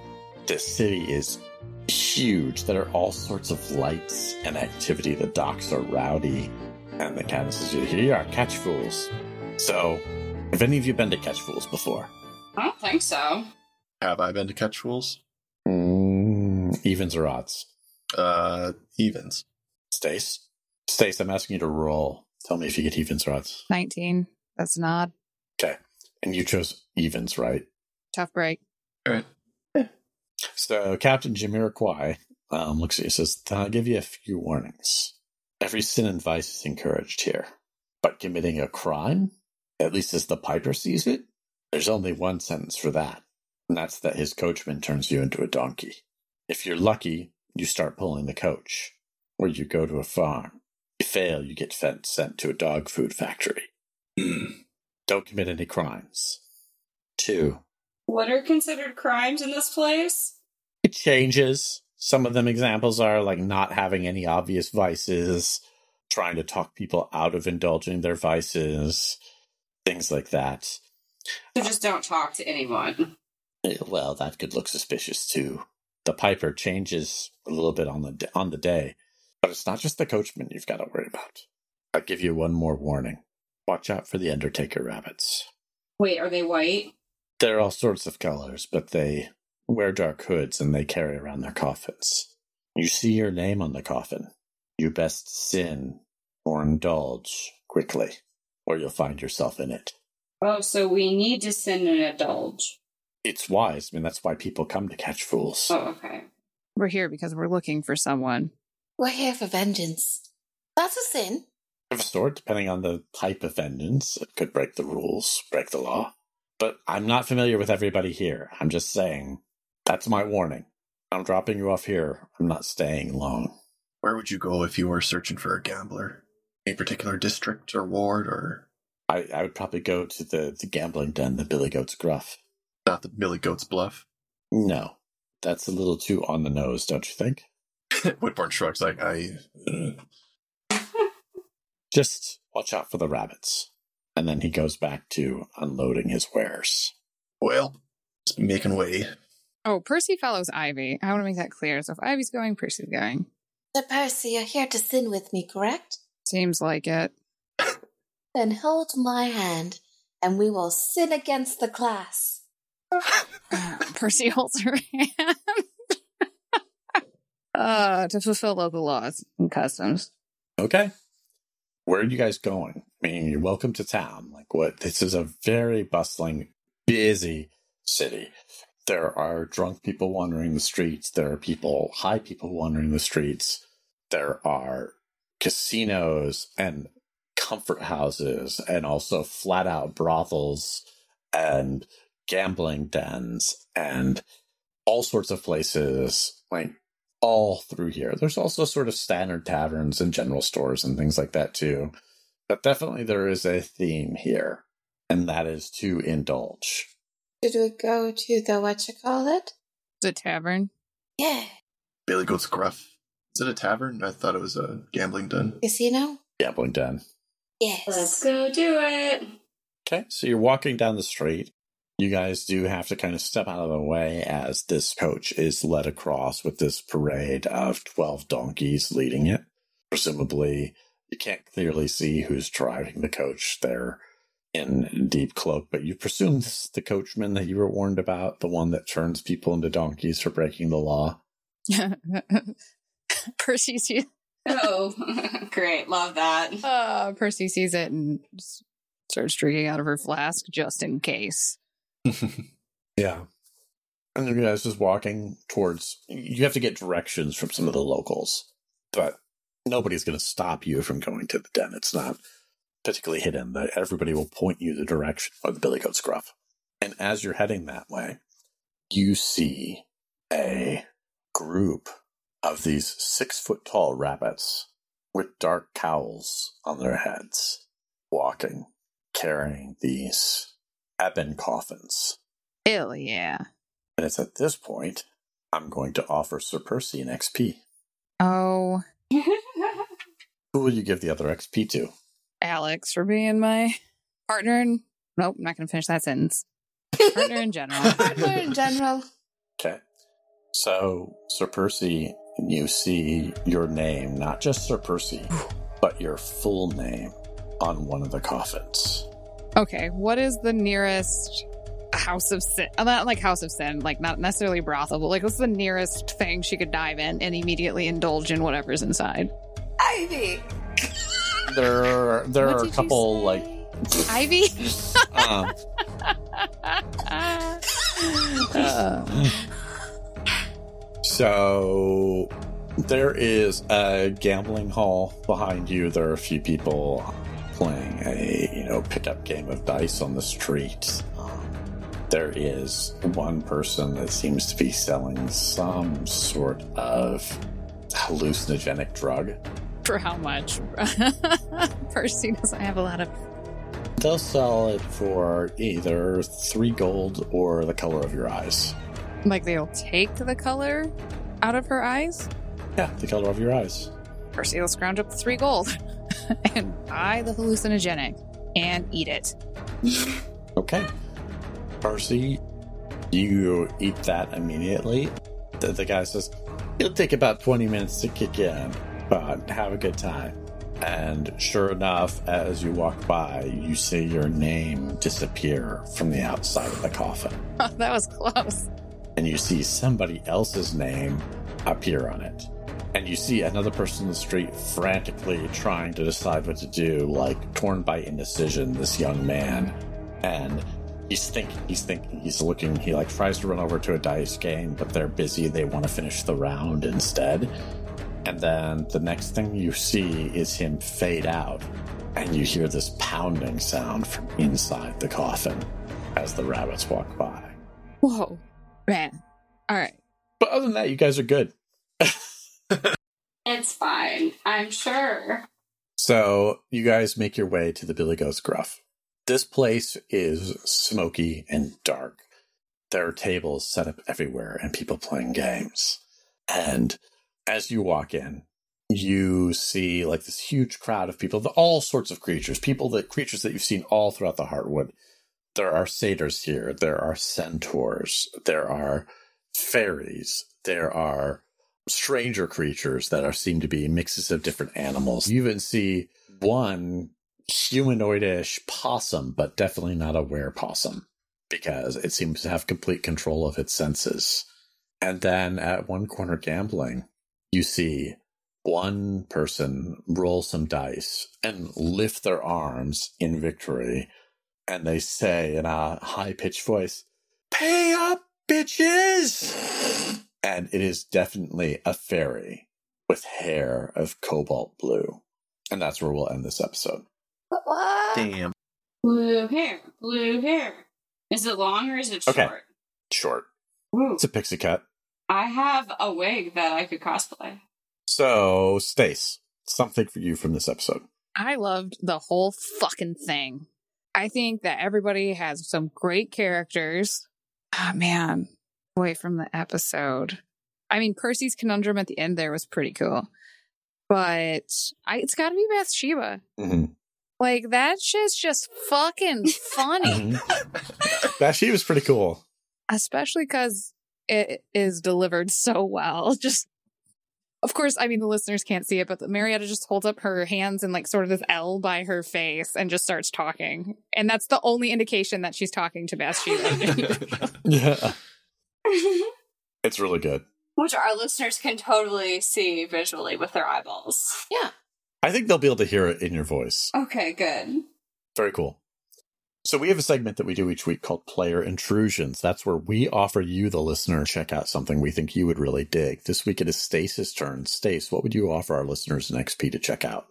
the city is huge. There are all sorts of lights and activity. The docks are rowdy. And the captain says, Here you are, catch fools. So, have any of you been to catch fools before? I don't think so. Have I been to catch fools? Evens or odds? Uh, evens. Stace? Stace, I'm asking you to roll. Tell me if you get evens or odds. 19. That's an odd. Okay. And you chose evens, right? Tough break. All right. So Captain Jamiroquai um, looks at you and says, I'll give you a few warnings. Every sin and vice is encouraged here. But committing a crime, at least as the Piper sees it, there's only one sentence for that. And that's that his coachman turns you into a donkey. If you're lucky, you start pulling the coach. Or you go to a farm. If you fail, you get sent to a dog food factory. Don't commit any crimes. Two, What are considered crimes in this place? It changes. Some of them examples are like not having any obvious vices, trying to talk people out of indulging their vices, things like that. So just don't talk to anyone. Eh, Well, that could look suspicious too. The piper changes a little bit on the on the day, but it's not just the coachman you've got to worry about. I'll give you one more warning. Watch out for the Undertaker rabbits. Wait, are they white? They're all sorts of colors, but they wear dark hoods and they carry around their coffins. You see your name on the coffin. You best sin or indulge quickly, or you'll find yourself in it. Oh, so we need to sin and indulge. It's wise. I mean, that's why people come to catch fools. Oh, okay. We're here because we're looking for someone. We're here for vengeance. That's a sin. of a sort, depending on the type of vengeance. It could break the rules, break the law. But I'm not familiar with everybody here. I'm just saying that's my warning. I'm dropping you off here. I'm not staying long. Where would you go if you were searching for a gambler? A particular district or ward, or I, I would probably go to the, the gambling den, the Billy Goat's Gruff. Not the Billy Goat's Bluff? No, that's a little too on the nose, don't you think? Whitburn shrugs like I. uh, Just watch out for the rabbits. And then he goes back to unloading his wares. well, just making way. Oh, Percy follows Ivy. I want to make that clear. So if Ivy's going, Percy's going. Sir Percy, you're here to sin with me, correct? Seems like it. Then hold my hand, and we will sin against the class. Percy holds her hand. uh, to fulfill local laws and customs. Okay. Where are you guys going? I mean, you're welcome to town. Like, what? This is a very bustling, busy city. There are drunk people wandering the streets. There are people, high people wandering the streets. There are casinos and comfort houses and also flat out brothels and gambling dens and mm. all sorts of places like all through here. There's also sort of standard taverns and general stores and things like that too. But definitely there is a theme here, and that is to indulge. Should we go to the what you call it? The tavern. Yeah. Billy Goat's Gruff. Is it a tavern? I thought it was a gambling den. Casino? Gambling den. Yes. Let's go do it. Okay, so you're walking down the street. You guys do have to kind of step out of the way as this coach is led across with this parade of 12 donkeys leading it. Presumably, you can't clearly see who's driving the coach there in deep cloak, but you presume this is the coachman that you were warned about, the one that turns people into donkeys for breaking the law. Percy sees, Oh, great. Love that. uh, Percy sees it and starts drinking out of her flask just in case. Yeah. And you guys just walking towards. You have to get directions from some of the locals, but nobody's going to stop you from going to the den. It's not particularly hidden. But everybody will point you the direction of the Billy Goat's Gruff. And as you're heading that way, you see a group of these six foot tall rabbits with dark cowls on their heads, walking, carrying these ebon coffins. Hell yeah. And it's at this point I'm going to offer Sir Percy an XP. Oh, Who will you give the other XP to? Alex for being my partner in. Nope, I'm not going to finish that sentence. Partner in general. Partner in general. Okay. So, Sir Percy, you see your name, not just Sir Percy, but your full name on one of the coffins. Okay, what is the nearest house of sin? uh, Not like house of sin, like not necessarily brothel, but like what's the nearest thing she could dive in and immediately indulge in whatever's inside? Ivy. There, there What are a couple like Ivy. um, Uh, So there is a gambling hall behind you. There are a few people playing a you know pickup game of dice on the street. Um, there is one person that seems to be selling some sort of hallucinogenic drug. for how much? Percy doesn't have a lot of. They'll sell it for either three gold or the color of your eyes. Like they'll take the color out of her eyes? Yeah, the color of your eyes. Percy will scrounge up three gold and buy the hallucinogenic and eat it. Okay. Percy, you eat that immediately. The, the guy says, It'll take about 20 minutes to kick in, but have a good time. And sure enough, as you walk by, you see your name disappear from the outside of the coffin. that was close. And you see somebody else's name appear on it. And you see another person in the street frantically trying to decide what to do, like torn by indecision, this young man. And he's thinking, he's thinking, he's looking, he like tries to run over to a dice game, but they're busy. They want to finish the round instead. And then the next thing you see is him fade out, and you hear this pounding sound from inside the coffin as the rabbits walk by. Whoa, man. All right. But other than that, you guys are good. It's fine, I'm sure. So you guys make your way to the Billy Goat's Gruff. This place is smoky and dark. There are tables set up everywhere and people playing games. And as you walk in, you see like this huge crowd of people, all sorts of creatures, people that creatures that you've seen all throughout the Heartwood. There are satyrs here. There are centaurs. There are fairies. There are stranger creatures that are seem to be mixes of different animals. You even see one humanoidish possum, but definitely not a were possum because it seems to have complete control of its senses. And then at one corner gambling, you see one person roll some dice and lift their arms in victory. And they say in a high pitched voice, Pay up, bitches! And it is definitely a fairy with hair of cobalt blue. And that's where we'll end this episode. What? Damn. Blue hair, blue hair. Is it long or is it Okay. short? Short. Ooh. It's a pixie cut. I have a wig that I could cosplay. So, Stace, something for you from this episode. I loved the whole fucking thing. I think that everybody has some great characters. Ah, man. Boy, from the episode. I mean, Percy's conundrum at the end there was pretty cool. But I, it's got to be Bathsheba. Mm-hmm. Like, that shit's just fucking funny. that she was pretty cool. especially because it is delivered so well. Just, of course, I mean, the listeners can't see it, but Marietta just holds up her hands and like sort of this L by her face and just starts talking. And that's the only indication that she's talking to Bathsheba. Yeah. It's really good. Which our listeners can totally see visually with their eyeballs. Yeah. I think they'll be able to hear it in your voice. Okay, good. Very cool. So we have a segment that we do each week called Player Intrusions. That's where we offer you, the listener, check out something we think you would really dig. This week it is Stace's turn. Stace, what would you offer our listeners in XP to check out?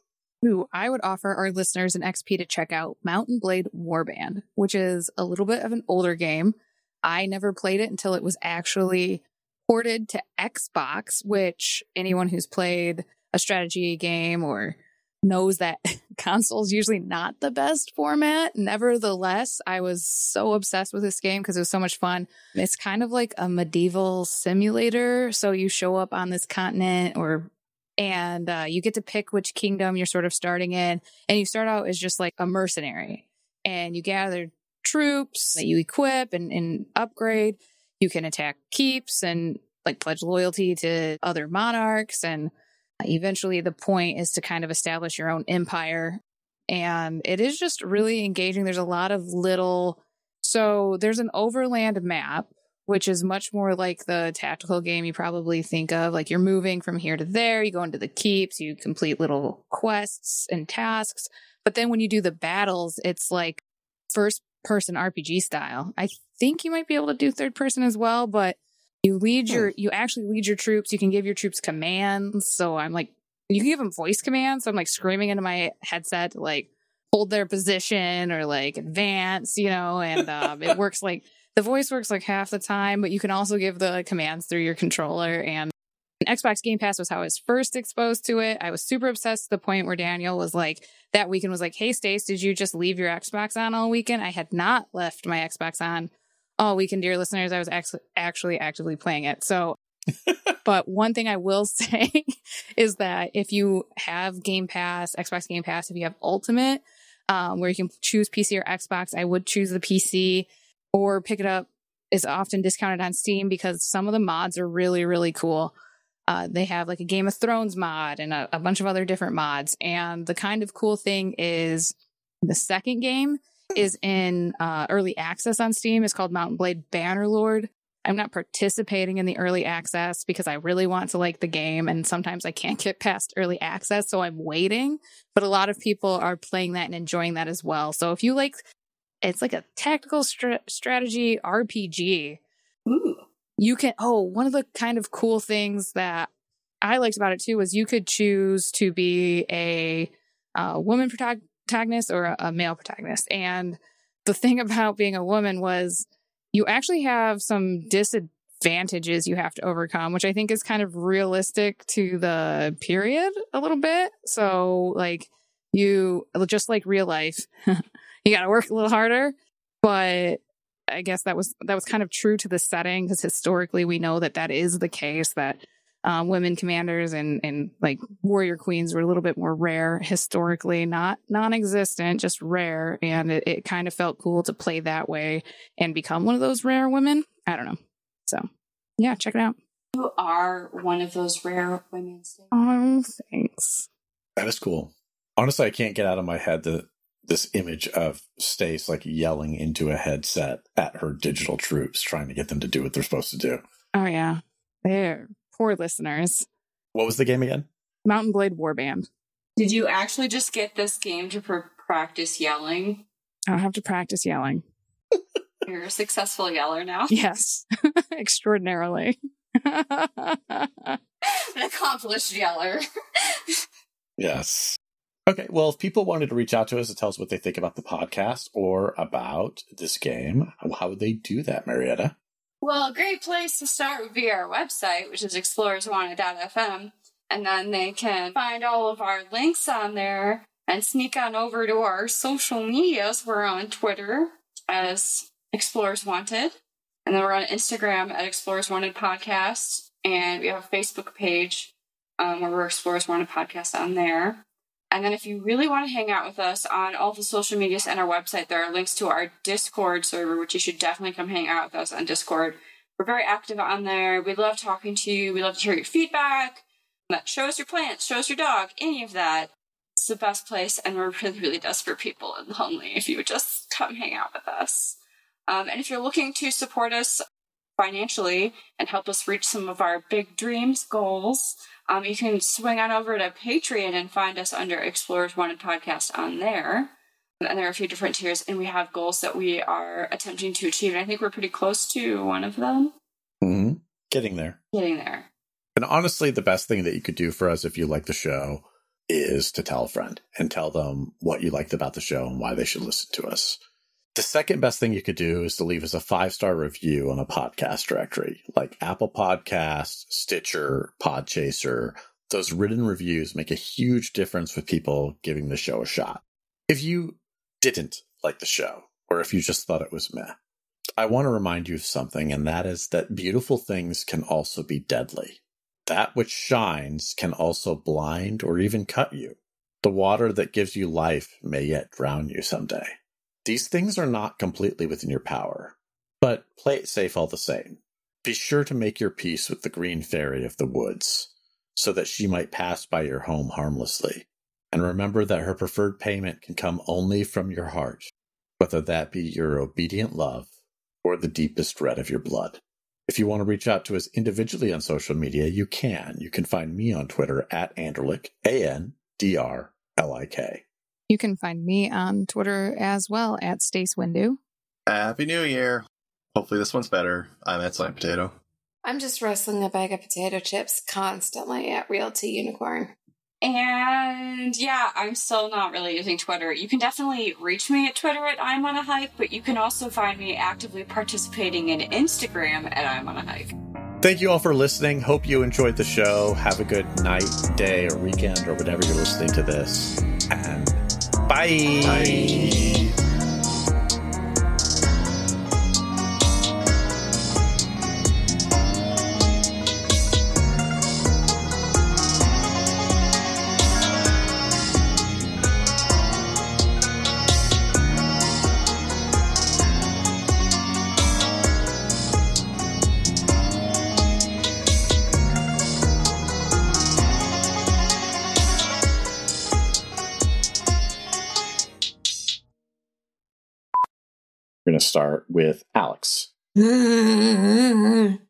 Ooh, I would offer our listeners an XP to check out Mount & Blade Warband, which is a little bit of an older game. I never played it until it was actually ported to Xbox, which anyone who's played a strategy game or knows that console's usually not the best format. Nevertheless, I was so obsessed with this game because it was so much fun. It's kind of like a medieval simulator. So you show up on this continent or and uh, you get to pick which kingdom you're sort of starting in. And you start out as just like a mercenary and you gather troops that you equip and, and upgrade. You can attack keeps and like pledge loyalty to other monarchs. And eventually the point is to kind of establish your own empire. And it is just really engaging. There's a lot of little, so there's an overland map which is much more like the tactical game you probably think of. Like you're moving from here to there, you go into the keeps, you complete little quests and tasks. But then when you do the battles, it's like first person RPG style. I think you might be able to do third person as well, but you lead your, you actually lead your troops. You can give your troops commands. So I'm like, you can give them voice commands. So I'm like screaming into my headset to like hold their position or like advance, you know, and um, it works like, the voice works like half the time, but you can also give the commands through your controller and And Xbox Game Pass was how I was first exposed to it. I was super obsessed to the point where Daniel was like, that weekend was like, Hey, Stace, did you just leave your Xbox on all weekend? I had not left my Xbox on all weekend, dear listeners. I was actually, actually actively playing it. So, but one thing I will say is that if you have Game Pass, Xbox Game Pass, if you have Ultimate, um, where you can choose PC or Xbox, I would choose the PC or pick it up is often discounted on Steam because some of the mods are really, really cool. Uh, they have like a Game of Thrones mod and a, a bunch of other different mods. And the kind of cool thing is the second game is in uh, early access on Steam. It's called Mount & Blade Bannerlord. I'm not participating in the early access because I really want to like the game. And sometimes I can't get past early access. So I'm waiting. But a lot of people are playing that and enjoying that as well. So if you like, it's like a tactical str- strategy RPG. Ooh. You can, oh, one of the kind of cool things that I liked about it too was you could choose to be a, uh woman protagonist or a, a male protagonist. And the thing about being a woman was you actually have some disadvantages you have to overcome, which I think is kind of realistic to the period a little bit. So, like, you just like real life, you got to work a little harder, but I guess that was that was kind of true to the setting because historically we know that that is the case that um, women commanders and and like warrior queens were a little bit more rare historically, not non-existent, just rare, and it, it kind of felt cool to play that way and become one of those rare women. I don't know, so yeah, check it out. You are one of those rare women. Oh, thanks. That is cool. Honestly, I can't get out of my head the this image of Stace like yelling into a headset at her digital troops, trying to get them to do what they're supposed to do. Oh yeah, they're poor listeners. What was the game again? Mount & Blade Warband. Did you actually just get this game to pr- practice yelling? I don't have to practice yelling. You're a successful yeller now. Yes, extraordinarily. An accomplished yeller. Yes. Okay, well, if people wanted to reach out to us to tell us what they think about the podcast or about this game, how would they do that, Marietta? Well, a great place to start would be our website, which is explorerswanted.fm. And then they can find all of our links on there and sneak on over to our social medias. We're on Twitter as Explorers Wanted. And then we're on Instagram at Explorers Wanted Podcast. And we have a Facebook page um, where we're Explorers Wanted Podcast on there. And then if you really want to hang out with us on all the social medias and our website, there are links to our Discord server, which you should definitely come hang out with us on Discord. We're very active on there. We love talking to you. We love to hear your feedback. Show us your plants, show us your dog, any of that. It's the best place, and we're really, really desperate people and lonely if you would just come hang out with us. Um, and if you're looking to support us financially and help us reach some of our big dreams, goals, um, you can swing on over to Patreon and find us under Explorers Wanted Podcast on there. And there are a few different tiers, and we have goals that we are attempting to achieve. And I think we're pretty close to one of them. Mm-hmm. Getting there. Getting there. And honestly, the best thing that you could do for us if you like the show is to tell a friend and tell them what you liked about the show and why they should listen to us. The second best thing you could do is to leave us a five star review on a podcast directory like Apple Podcasts, Stitcher, Podchaser. Those written reviews make a huge difference with people giving the show a shot. If you didn't like the show, or if you just thought it was meh, I want to remind you of something, and that is that beautiful things can also be deadly. That which shines can also blind or even cut you. The water that gives you life may yet drown you someday. These things are not completely within your power, but play it safe all the same. Be sure to make your peace with the green fairy of the woods, so that she might pass by your home harmlessly. And remember that her preferred payment can come only from your heart, whether that be your obedient love or the deepest red of your blood. If you want to reach out to us individually on social media, you can. You can find me on Twitter at Andrlik, A N D R L I K. You can find me on Twitter as well at Stace Windu. Happy New Year. Hopefully this one's better. I'm at Slime Potato. I'm just wrestling a bag of potato chips constantly at Realty Unicorn. And yeah, I'm still not really using Twitter. You can definitely reach me at Twitter at I'm on a hike, but you can also find me actively participating in Instagram at I'm on a hike. Thank you all for listening. Hope you enjoyed the show. Have a good night, day, or weekend, or whatever you're listening to this. And 拜。Start with Alex.